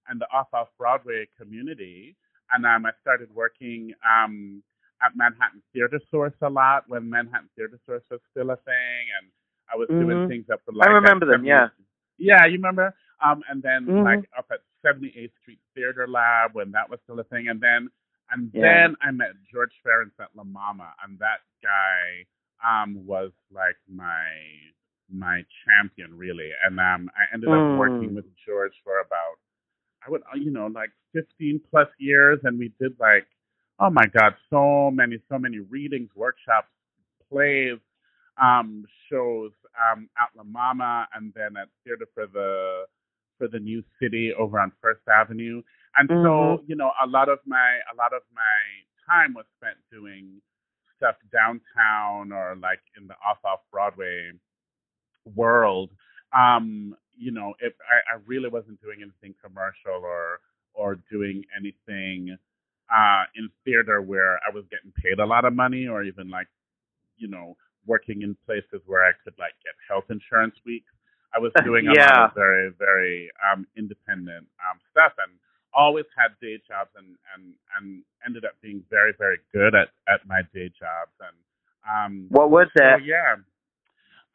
S1: and the off off Broadway community, and um, I started working um, at Manhattan Theater Source a lot when Manhattan Theater Source was still a thing, and I was doing
S3: Mhm.
S1: things up for like
S3: I remember them, yeah.
S1: Yeah, you remember? Um, and then
S3: Mhm.
S1: like up at 78th Street Theater Lab when that was still a thing, and then and
S3: Yeah.
S1: then I met George Ferencz at La Mama, and that guy um was like my my champion really, and um I ended up
S3: Mm.
S1: working with George for about I would uh, you know like 15 plus years, and we did like oh my god so many so many readings, workshops, plays, um, shows um, at La Mama and then at Theater for the for the New City over on First Avenue. And so,
S3: Mhm.
S1: you know, a lot of my a lot of my time was spent doing stuff downtown or like in the off off Broadway world. Um, you know, if I, I really wasn't doing anything commercial or or doing anything uh in theater where I was getting paid a lot of money or even like, you know, working in places where I could like health insurance weeks. I was doing a lot of very, very um independent um stuff and always had day jobs and and and ended up being very, very good at at my day jobs and um
S3: What was
S1: so
S3: that?
S1: yeah.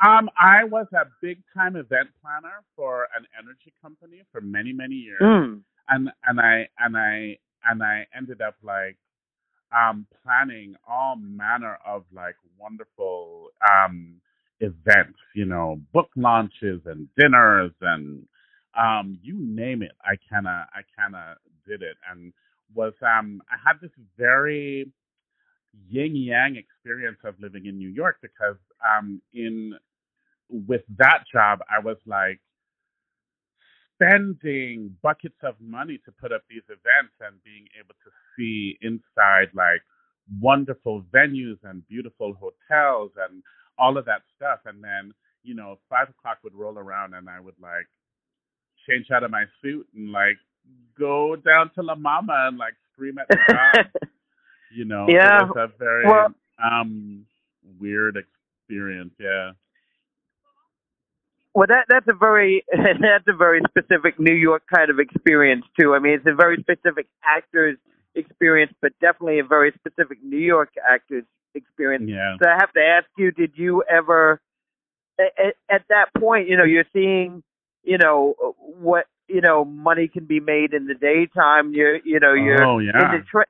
S1: Um, I was a big time event planner for an energy company for many, many years.
S3: Mm.
S1: And and I and I and I ended up like um planning all manner of like wonderful um events, you know, book launches and dinners and um you name it. I kinda I kinda did it and was um I had this very yin yang experience of living in New York because um in with that job I was like spending buckets of money to put up these events and being able to see inside like wonderful venues and beautiful hotels and all of that stuff and then you know five o'clock would roll around and I would like change out of my suit and like go down to La Mama and like scream at the God you know
S3: Yeah,
S1: it was a very
S3: well-
S1: um weird experience yeah
S3: Well, that that's a very that's a very specific New York kind of experience too. I mean, it's a very specific actor's experience, but definitely a very specific New York actor's experience.
S1: Yeah.
S3: So I have to ask you: Did you ever, at, at that point, you know, you're seeing, you know, what you know, money can be made in the daytime. You're, you know, you're
S1: oh yeah.
S3: in the tre-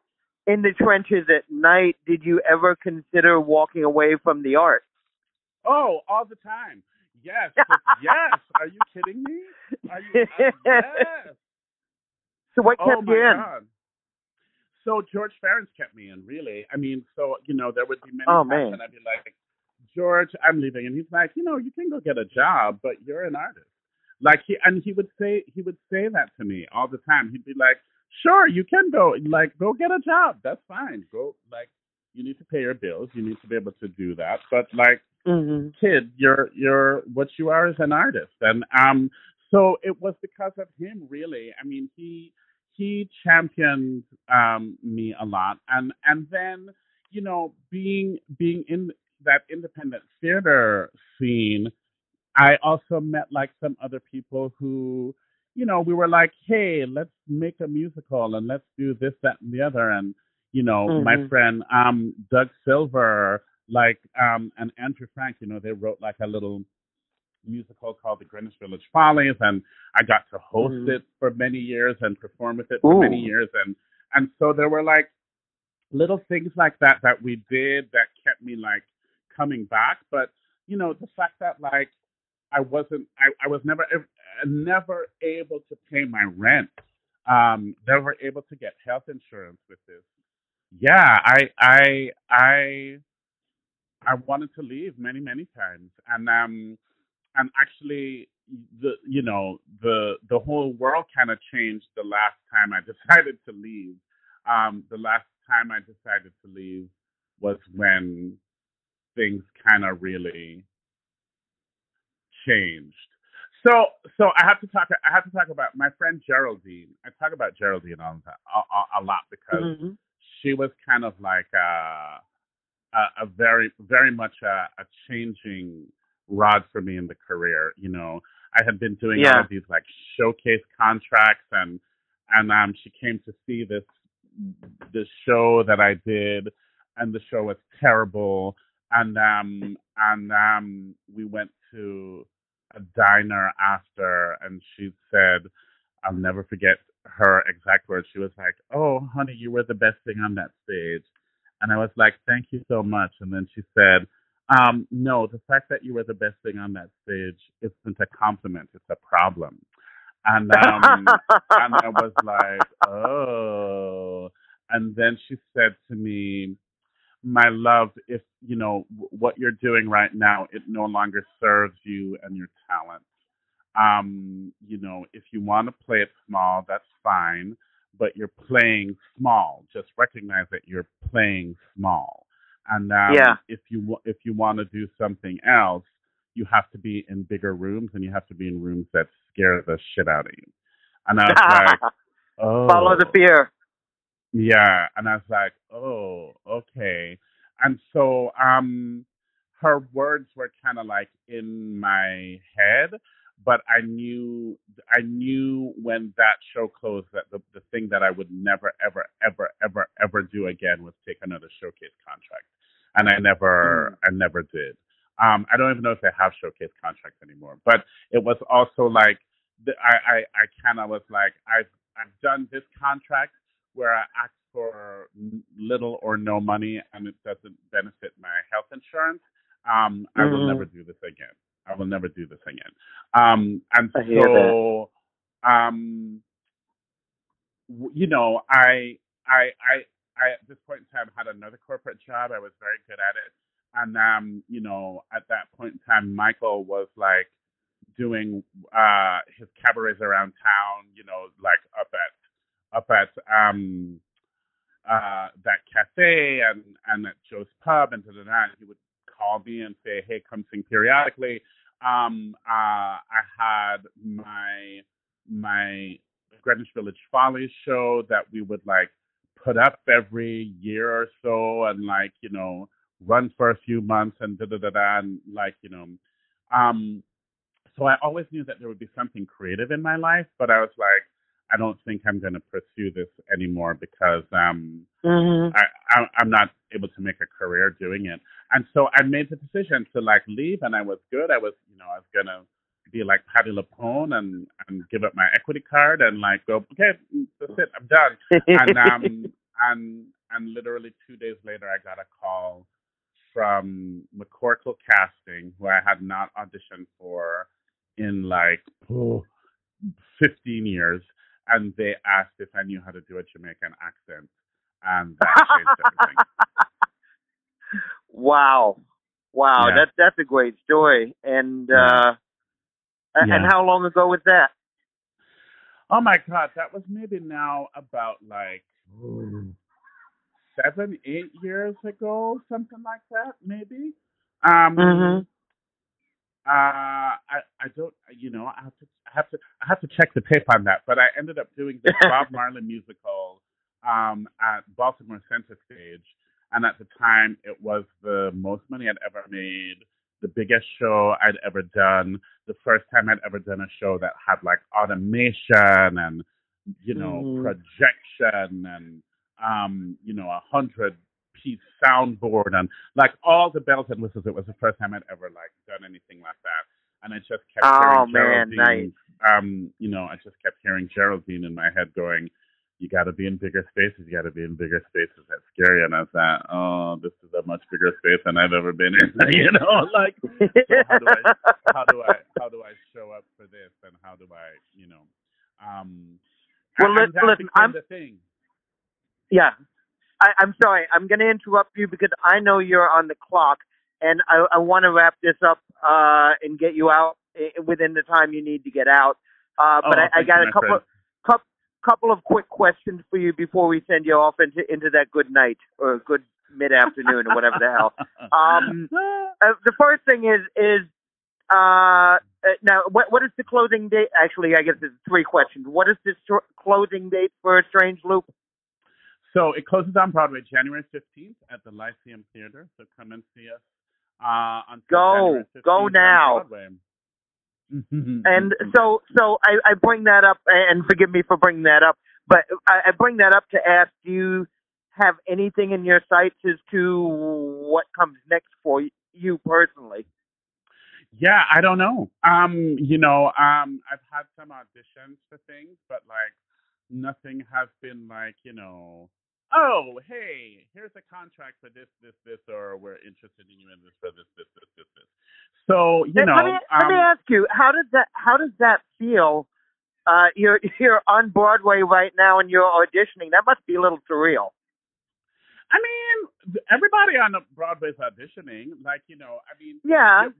S3: in the trenches at night. Did you ever consider walking away from the art?
S1: Oh, all the time. Yes. yes. Are you kidding me? Are you, uh, yes.
S3: So what kept
S1: oh
S3: you in?
S1: God. So George Ferencz kept me in, really. I mean, so you know, there would be many
S3: Oh,
S1: times
S3: man.
S1: when I'd be like, George, I'm leaving, and he's like, you know, you can go get a job, but you're an artist. Like he and he would say he would say that to me all the time. He'd be like, sure, you can go, like go get a job. That's fine. Go like you need to pay your bills. You need to be able to do that. But like
S3: Mm-hmm.
S1: kid, you're you're what you are is an artist, and um, so it was because of him, really. I mean, he he championed um me a lot, and and then you know being being in that independent theater scene, I also met like some other people who, you know, we were like, hey, let's make a musical and let's do this, that, and the other, and you know, my
S3: Mhm.
S1: friend um Doug Silver like um and Andrew Frank, you know, they wrote like a little musical called The Greenwich Village Follies and I got to host
S3: Mhm.
S1: it for many years and perform with it for many years and and so there were like little things like that that we did that kept me like coming back but you know the fact that like I wasn't I, I was never never able to pay my rent um never able to get health insurance with this yeah i i i i wanted to leave many many times and um and actually the you know the the whole world kind of changed the last time i decided to leave. Um the last time i decided to leave was when things kind of really changed. So so i have to talk i have to talk about my friend geraldine. I talk about geraldine time, a, a, lot because
S3: Mhm.
S1: she was kind of like a a, a very very much a, a changing rod for me in the career. You know, I had been doing all of these like showcase contracts, and and um, she came to see this this show that I did, and the show was terrible. And um and um we went to a diner after, and she said, I'll never forget her exact words. She was like, "Oh, honey, you were the best thing on that stage," and I was like, "Thank you so much." And then she said, um, "No, the fact that you were the best thing on that stage isn't a compliment; it's a problem." And um, and I was like, "Oh." And then she said to me, "My love, if you know w- what you're doing right now, it no longer serves you and your talent." um, you know, if you want to play it small, that's fine, but you're playing small. Just recognize that you're playing small. And um,
S3: Yeah.
S1: if you if you want to do something else, you have to be in bigger rooms and you have to be in rooms that scare the shit out of you. And I was like, oh,
S3: Follow the fear.
S1: yeah, and I was like, "Oh, okay." And so, um, her words were kind of like in my head, but I knew, I knew when that show closed that the the thing that I would never, ever, ever, ever, ever do again was take another showcase contract, and I never, I never did. Um, I don't even know if they have showcase contracts anymore, but it was also like, the, I, I, I kind of was like, I've, I've done this contract where I ask for little or no money and it doesn't benefit my health insurance, um, I will
S3: Mhm.
S1: never do this again. I will never do this again. Um, and so, um, you know, I, I, I, I, at this point in time had another corporate job. I was very good at it. And, um, you know, at that point in time, Michael was like doing, uh, his cabarets around town, you know, like up at, up at, um, uh, that cafe and, and at Joe's Pub and da da da. And he would call me and say, "Hey, come sing periodically." Um, uh, I had my my Greenwich Village Follies show that we would like put up every year or so, and like you know run for a few months and da da da da, and like you know, um, so I always knew that there would be something creative in my life, but I was like, I don't think I'm going to pursue this anymore because um,
S3: Mm-hmm.
S1: I, I I'm not able to make a career doing it. And so I made the decision to like leave, and I was good. I was, you know, I was gonna be like Patti LuPone and and give up my equity card and like go, okay, that's it, I'm done. And um and and literally two days later, I got a call from McCorkle Casting, who I had not auditioned for in like oh, 15 years, and they asked if I knew how to do a Jamaican accent, and that changed everything.
S3: wow, wow,
S1: Yeah.
S3: that's that's a great story. And uh, a- and how long ago was that?
S1: Oh my God, that was maybe now about like seven, eight years ago, something like that, maybe. Um,
S3: Mhm.
S1: Uh, I I don't, you know, I have to I have to I have to check the tape on that. But I ended up doing the Bob Marley musical um, at Baltimore Center Stage, and at the time it was the most money I'd ever made, the biggest show I'd ever done, the first time I'd ever done a show that had like automation and you know
S3: Mhm.
S1: projection and um, you know a hundred piece soundboard and like all the bells and whistles. It was the first time I'd ever like done anything like that, and I just kept
S3: Oh,
S1: hearing
S3: man,
S1: Geraldine. Um, you know, I just kept hearing Geraldine in my head going, "You got to be in bigger spaces. You got to be in bigger spaces." That's scary, and I thought, "Oh, this is a much bigger space than I've ever been in." you know, like how do I how do I how do I show up for this and how do I you know um
S3: Well,
S1: and
S3: let-
S1: that
S3: listen,
S1: became
S3: I'm-. Yeah. I, I'm sorry. I'm going to interrupt you because I know you're on the clock, and I, I want to wrap this up uh, and get you out within the time you need to get out. Uh, but
S1: Oh,
S3: I, I got
S1: you,
S3: a couple, couple, couple of quick questions for you before we send you off into into that good night or good mid afternoon or whatever the hell. Um, uh, the first thing is is uh, uh, now what what is the closing date? Actually, I guess it's three questions. What is the str- closing date for a Strange Loop?
S1: So it closes on Broadway January 15th at the Lyceum Theater. So come and see us. Uh, on
S3: Go.
S1: January 15th
S3: Go now. And so, so I, I bring that up, and forgive me for bringing that up, but I, I bring that up to ask: Do you have anything in your sights as to what comes next for you personally?
S1: Yeah, I don't know. Um, you know, um, I've had some auditions for things, but like nothing has been like, you know, oh, hey, here's a contract for this, this, this, or we're interested in you in this for this, this, this, this, this. So you
S3: And
S1: know,
S3: let me let me
S1: um,
S3: ask you: How does that How does that feel? Uh, you're you're on Broadway right now, and you're auditioning. That must be a little surreal.
S1: I mean, everybody on the Broadway's auditioning. Like, you know, I mean,
S3: Yeah.
S1: the,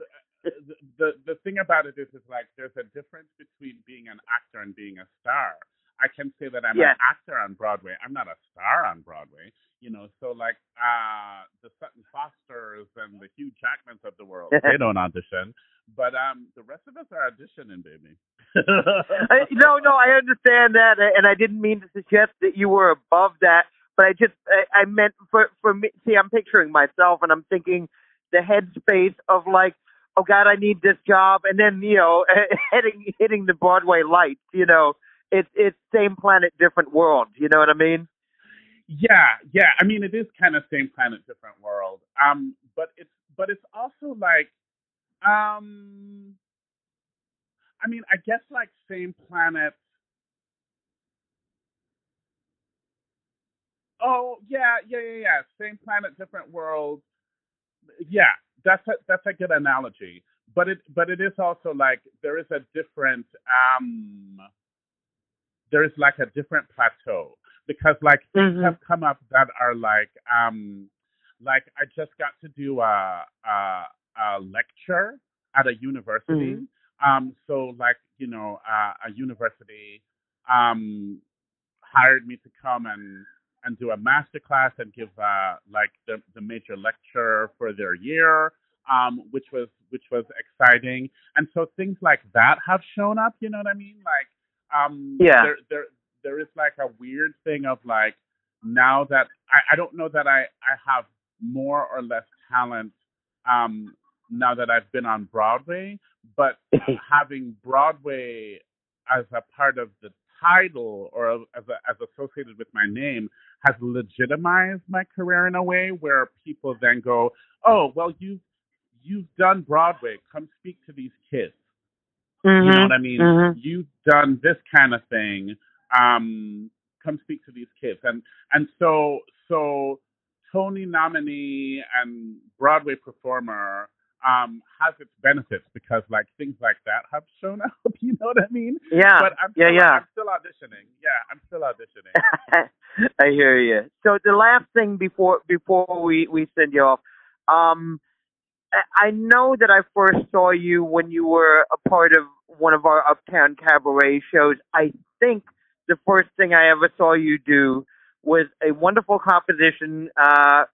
S1: the the the thing about it is, is like there's a difference between being an actor and being a star. I can say that I'm
S3: Yes.
S1: an actor on Broadway. I'm not a star on Broadway. You know, so like uh the Sutton Fosters and the Hugh Jackmans of the world, they don't audition. But um the rest of us are auditioning, baby.
S3: I, no, no, I understand that, and I didn't mean to suggest that you were above that, but I just I, I meant for for me. See, I'm picturing myself, and I'm thinking the headspace of like, oh God, I need this job, and then you know, hitting hitting the Broadway lights. You know, it's it's same planet, different world. You know what I mean?
S1: Yeah, yeah. I mean, it is kind of same planet, different world. Um, but it's but it's also like, um, I mean, I guess like same planet. Oh yeah, yeah, yeah, yeah. Same planet, different world. Yeah, that's a that's a good analogy. But it but it is also like there is a different um there is like a different plateau because like things
S3: Mhm.
S1: have come up that are like um like I just got to do a a, a lecture at a university.
S3: Mhm.
S1: Um so like, you know, uh, a university um hired me to come and and do a master class and give uh like the the major lecture for their year um which was which was exciting and so things like that have shown up you know what i mean like um
S3: Yeah.
S1: there there there is like a weird thing of like now that I, I don't know that I, I have more or less talent um now that I've been on Broadway, but having Broadway as a part of the title or as, a, as associated with my name has legitimized my career in a way where people then go, "Oh, well, you you've done Broadway. Come speak to these kids."
S3: Mm-hmm.
S1: You know what I mean?
S3: Mhm.
S1: You've done this kind of thing. Um, come speak to these kids, and and so so Tony nominee and Broadway performer um, has its benefits because like things like that have shown up. You know what I mean?
S3: Yeah.
S1: But I'm
S3: yeah,
S1: still,
S3: yeah.
S1: I'm still auditioning. Yeah, I'm still auditioning.
S3: I hear you. So the last thing before before we we send you off, um, I know that I first saw you when you were a part of one of our Uptown Cabaret shows. I think the first thing I ever saw you do was a wonderful composition uh,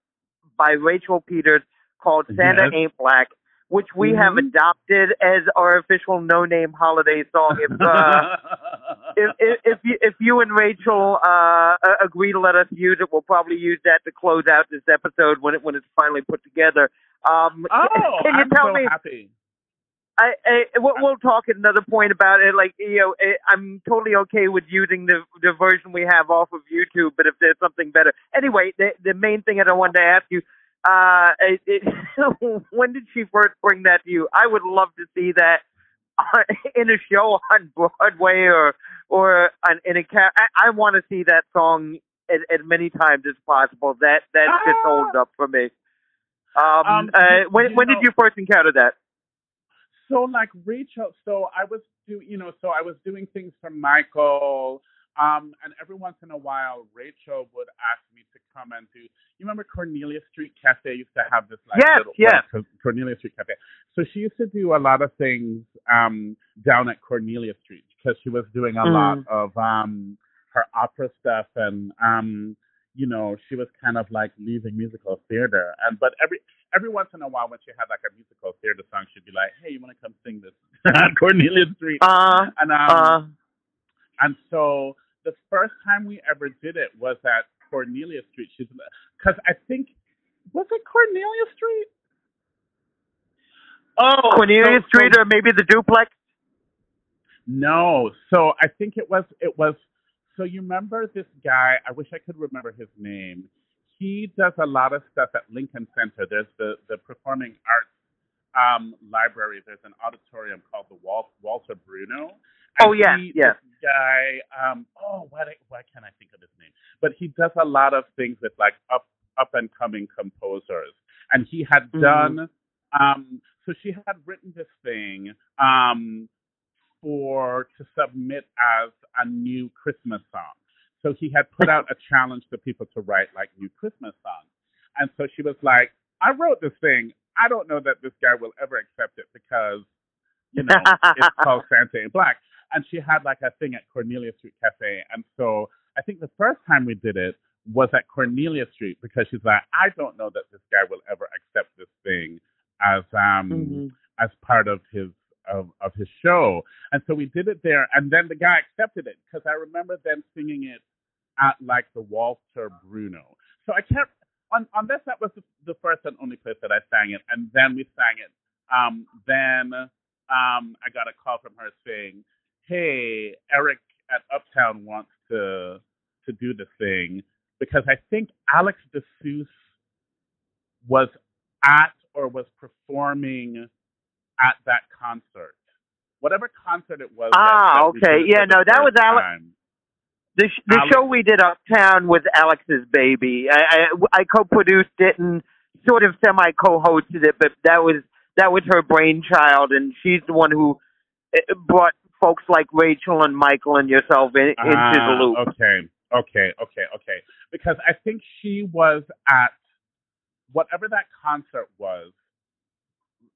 S3: by Rachel Peters called Santa
S1: Yes.
S3: Ain't Black, which we have
S1: Mhm.
S3: adopted as our official no name holiday song. If uh, if, if if you if you and Rachel uh, agree to let us use it, we'll probably use that to close out this episode when it when it's finally put together. Um,
S1: oh,
S3: can you
S1: I'm
S3: tell
S1: so
S3: me?
S1: happy.
S3: I, I we'll, we'll talk at another point about it. Like you know, eh, I'm totally okay with using the the version we have off of YouTube, but if there's something better, anyway, the the main thing that I wanted to ask you. Uh, it, it, when did she first bring that to you? I would love to see that in a show on Broadway or or on, in a ca- I, I want to see that song as, as many times as possible. That that just
S1: Ah.
S3: holds up for me. Um,
S1: Um,
S3: uh, when when did you first encounter that?
S1: So like Rachel, so I was do you know, so I was doing things for Michael, um, and every once in a while Rachel would ask me to come and do. You remember Cornelia Street Cafe used to have this like
S3: Yes,
S1: little
S3: yes.
S1: well, Cornelia Street Cafe. So she used to do a lot of things um down at Cornelia Street because she was doing a
S3: Mm.
S1: lot of um her opera stuff and um you know she was kind of like leaving musical theater and but every every once in a while when she had like a musical theater song she'd be like hey you want to come sing this Cornelia Street
S3: Uh,
S1: and um
S3: uh,
S1: and so the first time we ever did it was at Cornelia Street she's because I think was it Cornelia Street oh
S3: Cornelia
S1: so-
S3: Street or maybe the duplex.
S1: no, so I think it was it was so you remember this guy, I wish I could remember his name. He does a lot of stuff at Lincoln Center. There's the the performing arts um library. There's an auditorium called the Wal- Walter Bruno. And
S3: Oh, yes,
S1: he,
S3: yes.
S1: Guy, um oh why why can't I think of his name? But he does a lot of things with like up up and coming composers. And he had
S3: Mhm.
S1: done um so she had written this thing um for to submit as a new Christmas song. So he had put out a challenge to people to write like new Christmas songs. And so she was like, I wrote this thing. I don't know that this guy will ever accept it because, you know, it's called Santa in Black. And she had like a thing at Cornelia Street Cafe. And so I think the first time we did it was at Cornelia Street because she's like, I don't know that this guy will ever accept this thing as um
S3: Mhm.
S1: as part of his of, of his show. And so we did it there and then the guy accepted it because I remember them singing it at like the Walter Bruno. So I can't on unless that was the, the first and only place that I sang it and then we sang it. Um then um I got a call from her saying, Hey, Eric at Uptown wants to to do the thing because I think Alex DeSuze was at or was performing at that concert. Whatever concert it was.
S3: Ah, okay. Yeah, no, that was Alex-
S1: time.
S3: The sh- the
S1: Alex-
S3: show we did uptown was Alex's baby. I I, I co-produced it and sort of semi co-hosted it, but that was that was her brainchild, and she's the one who uh, brought folks like Rachel and Michael and yourself in, into the
S1: Ah,
S3: loop.
S1: Okay, okay, okay, okay. Because I think she was at whatever that concert was.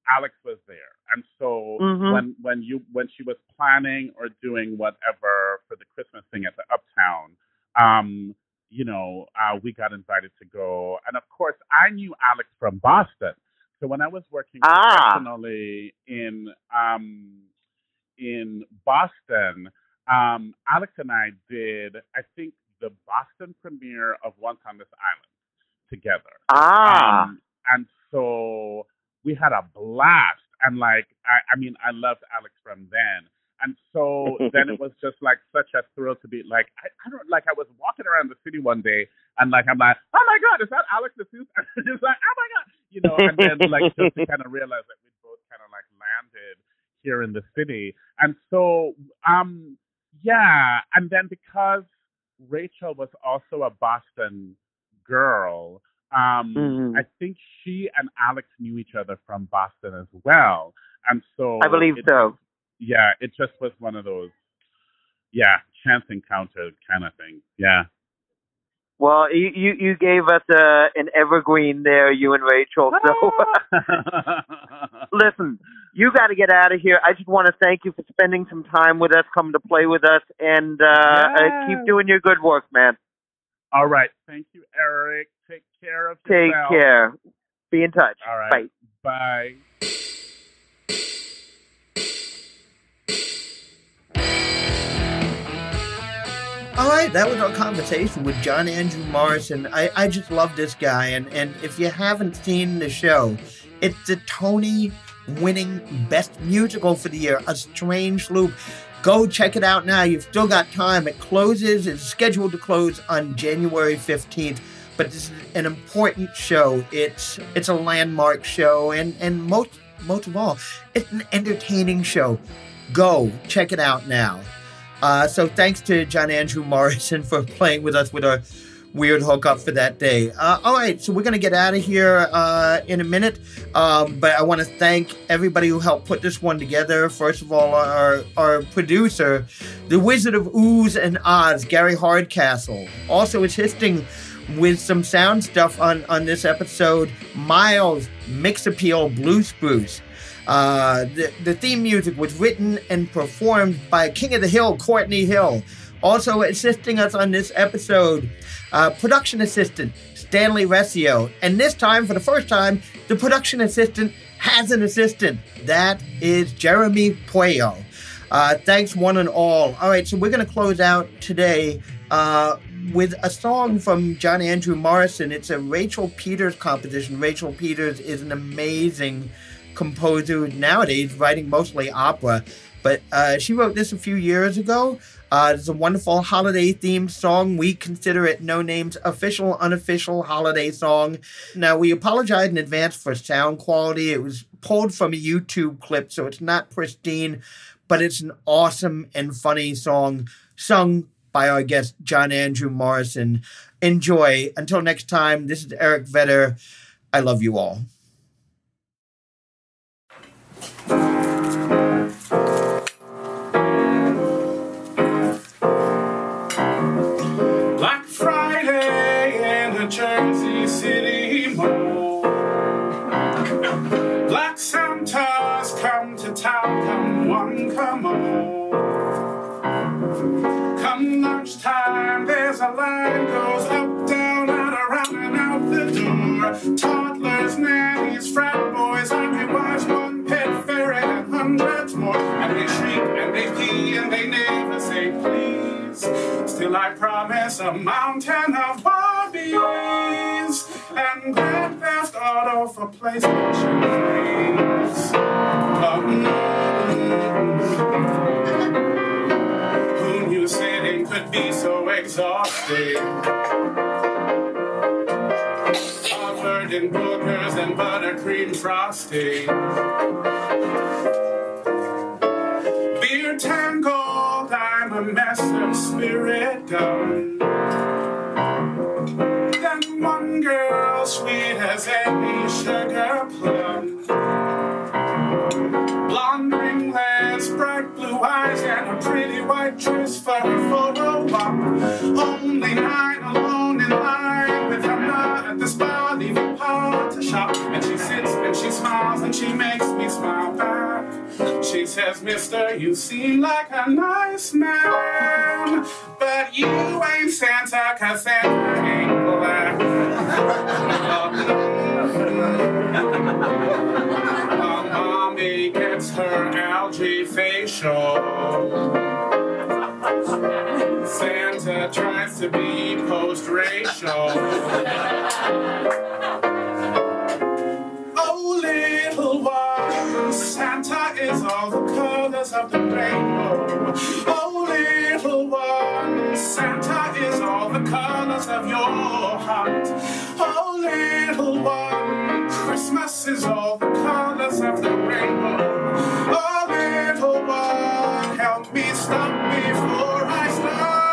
S1: Alex was there, and so
S3: Mhm.
S1: when when you when she was planning or doing whatever for the Christmas thing at the Uptown, um, you know, uh, we got invited to go, and of course, I knew Alex from Boston. So when I was working
S3: Ah.
S1: professionally in um, in Boston, um, Alex and I did, I think, the Boston premiere of Once on This Island together.
S3: Ah,
S1: Um, and so we had a blast. And like, I, I mean, I loved Alex from then. And so then it was just like such a thrill to be like, I, I don't like, I was walking around the city one day and like, I'm like, oh my God, is that Alex the Suit? And just like, oh my God, you know, and then like just to kind of realize that we both kind of like landed here in the city. And so, um, yeah. And then because Rachel was also a Boston girl, um,
S3: Mhm.
S1: I think she and Alex knew each other from Boston as well. And so
S3: I believe
S1: it-
S3: so.
S1: yeah, it just was one of those, yeah, chance encounter kind of thing. Yeah.
S3: Well, you you, you gave us uh, an evergreen there, you and Rachel. So listen, you got to get out of here. I just want to thank you for spending some time with us, coming to play with us, and uh, uh, keep doing your good work, man.
S1: All right. Thank you, Eric. Take care of
S3: Take
S1: yourself.
S3: care. Be in touch.
S1: All right.
S3: Bye.
S1: Bye.
S2: All right, that was our conversation with John Andrew Morrison. I, I just love this guy, and, and if you haven't seen the show, it's the Tony winning best musical for the year, A Strange Loop. Go check it out now. You've still got time. It closes, it's scheduled to close on January 15th. But this is an important show. It's it's a landmark show, and, and most most of all, it's an entertaining show. Go check it out now. Uh, so thanks to John Andrew Morrison for playing with us with our weird hookup for that day. Uh, all right, so we're gonna get out of here uh, in a minute, um, but I want to thank everybody who helped put this one together. First of all, our our producer, the Wizard of Ooze and Oz, Gary Hardcastle, also assisting with some sound stuff on on this episode. Miles Mix Appeal Blue Spruce. Uh, the, the theme music was written and performed by King of the Hill, Courtney Hill. Also assisting us on this episode, uh, production assistant Stanley Resio. And this time, for the first time, the production assistant has an assistant. That is Jeremy Puello. Uh, thanks, one and all. All right, so we're going to close out today uh, with a song from John Andrew Morrison. It's a Rachel Peters composition. Rachel Peters is an amazing composer nowadays, writing mostly opera. But uh, she wrote this a few years ago. Uh, it's a wonderful holiday themed song. We consider it No Name's official, unofficial holiday song. Now, we apologize in advance for sound quality. It was pulled from a YouTube clip, so it's not pristine, but it's an awesome and funny song sung by our guest, John Andrew Morrison. Enjoy. Until next time, this is Eric Vetter. I love you all.
S4: Lunchtime, there's a line goes up, down, and around and out the door. Toddlers, nannies, frat boys, hungry wives, one pet ferret, and hundreds more. And they shriek and they pee and they never say please. Still, I promise a mountain of Barbies and Grand Theft Auto for PlayStation 3s. Sitting could be so exhausting? Covered in boogers and buttercream frosting. Beer tangled, I'm a mess of spirit gum. Then one girl, sweet as any sugar plum. Blonde ringlets, bright blue eyes, and a pretty white dress for her photo op. Only nine alone in line with her not at the spa, leaving Pa to shop. And she sits and she smiles and she makes me smile back. She says, Mister, you seem like a nice man, but you ain't Santa, cause Santa ain't black. her algae facial. Santa tries to be post-racial. oh, little one, Santa is all the colors of the rainbow. Oh, little one, Santa is all the colors of your heart. Oh, little one, Christmas is all the colors of the rainbow. Oh, little one, help me stop before I start.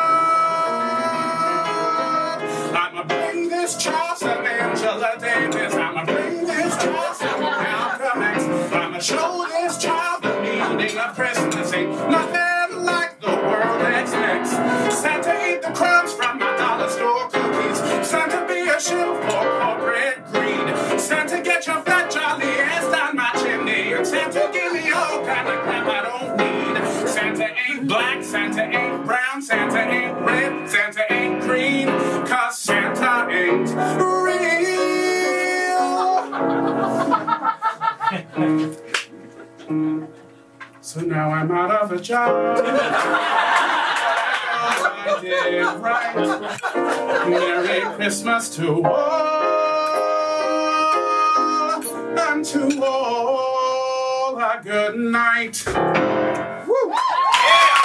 S4: I'ma bring this child to Angela Davis. I'ma bring this child to Malcolm X. I'ma show this child the meaning of Christmas. Ain't nothing like the world expects. Santa eat the crumbs from my dollar store cookies. Santa be a shield for corporate greed. Santa get your fat black, Santa ain't brown, Santa ain't red, Santa ain't green. Cause Santa ain't real. So now I'm out of a job. I did right. Merry Christmas to all, and to all a good night. Uhul!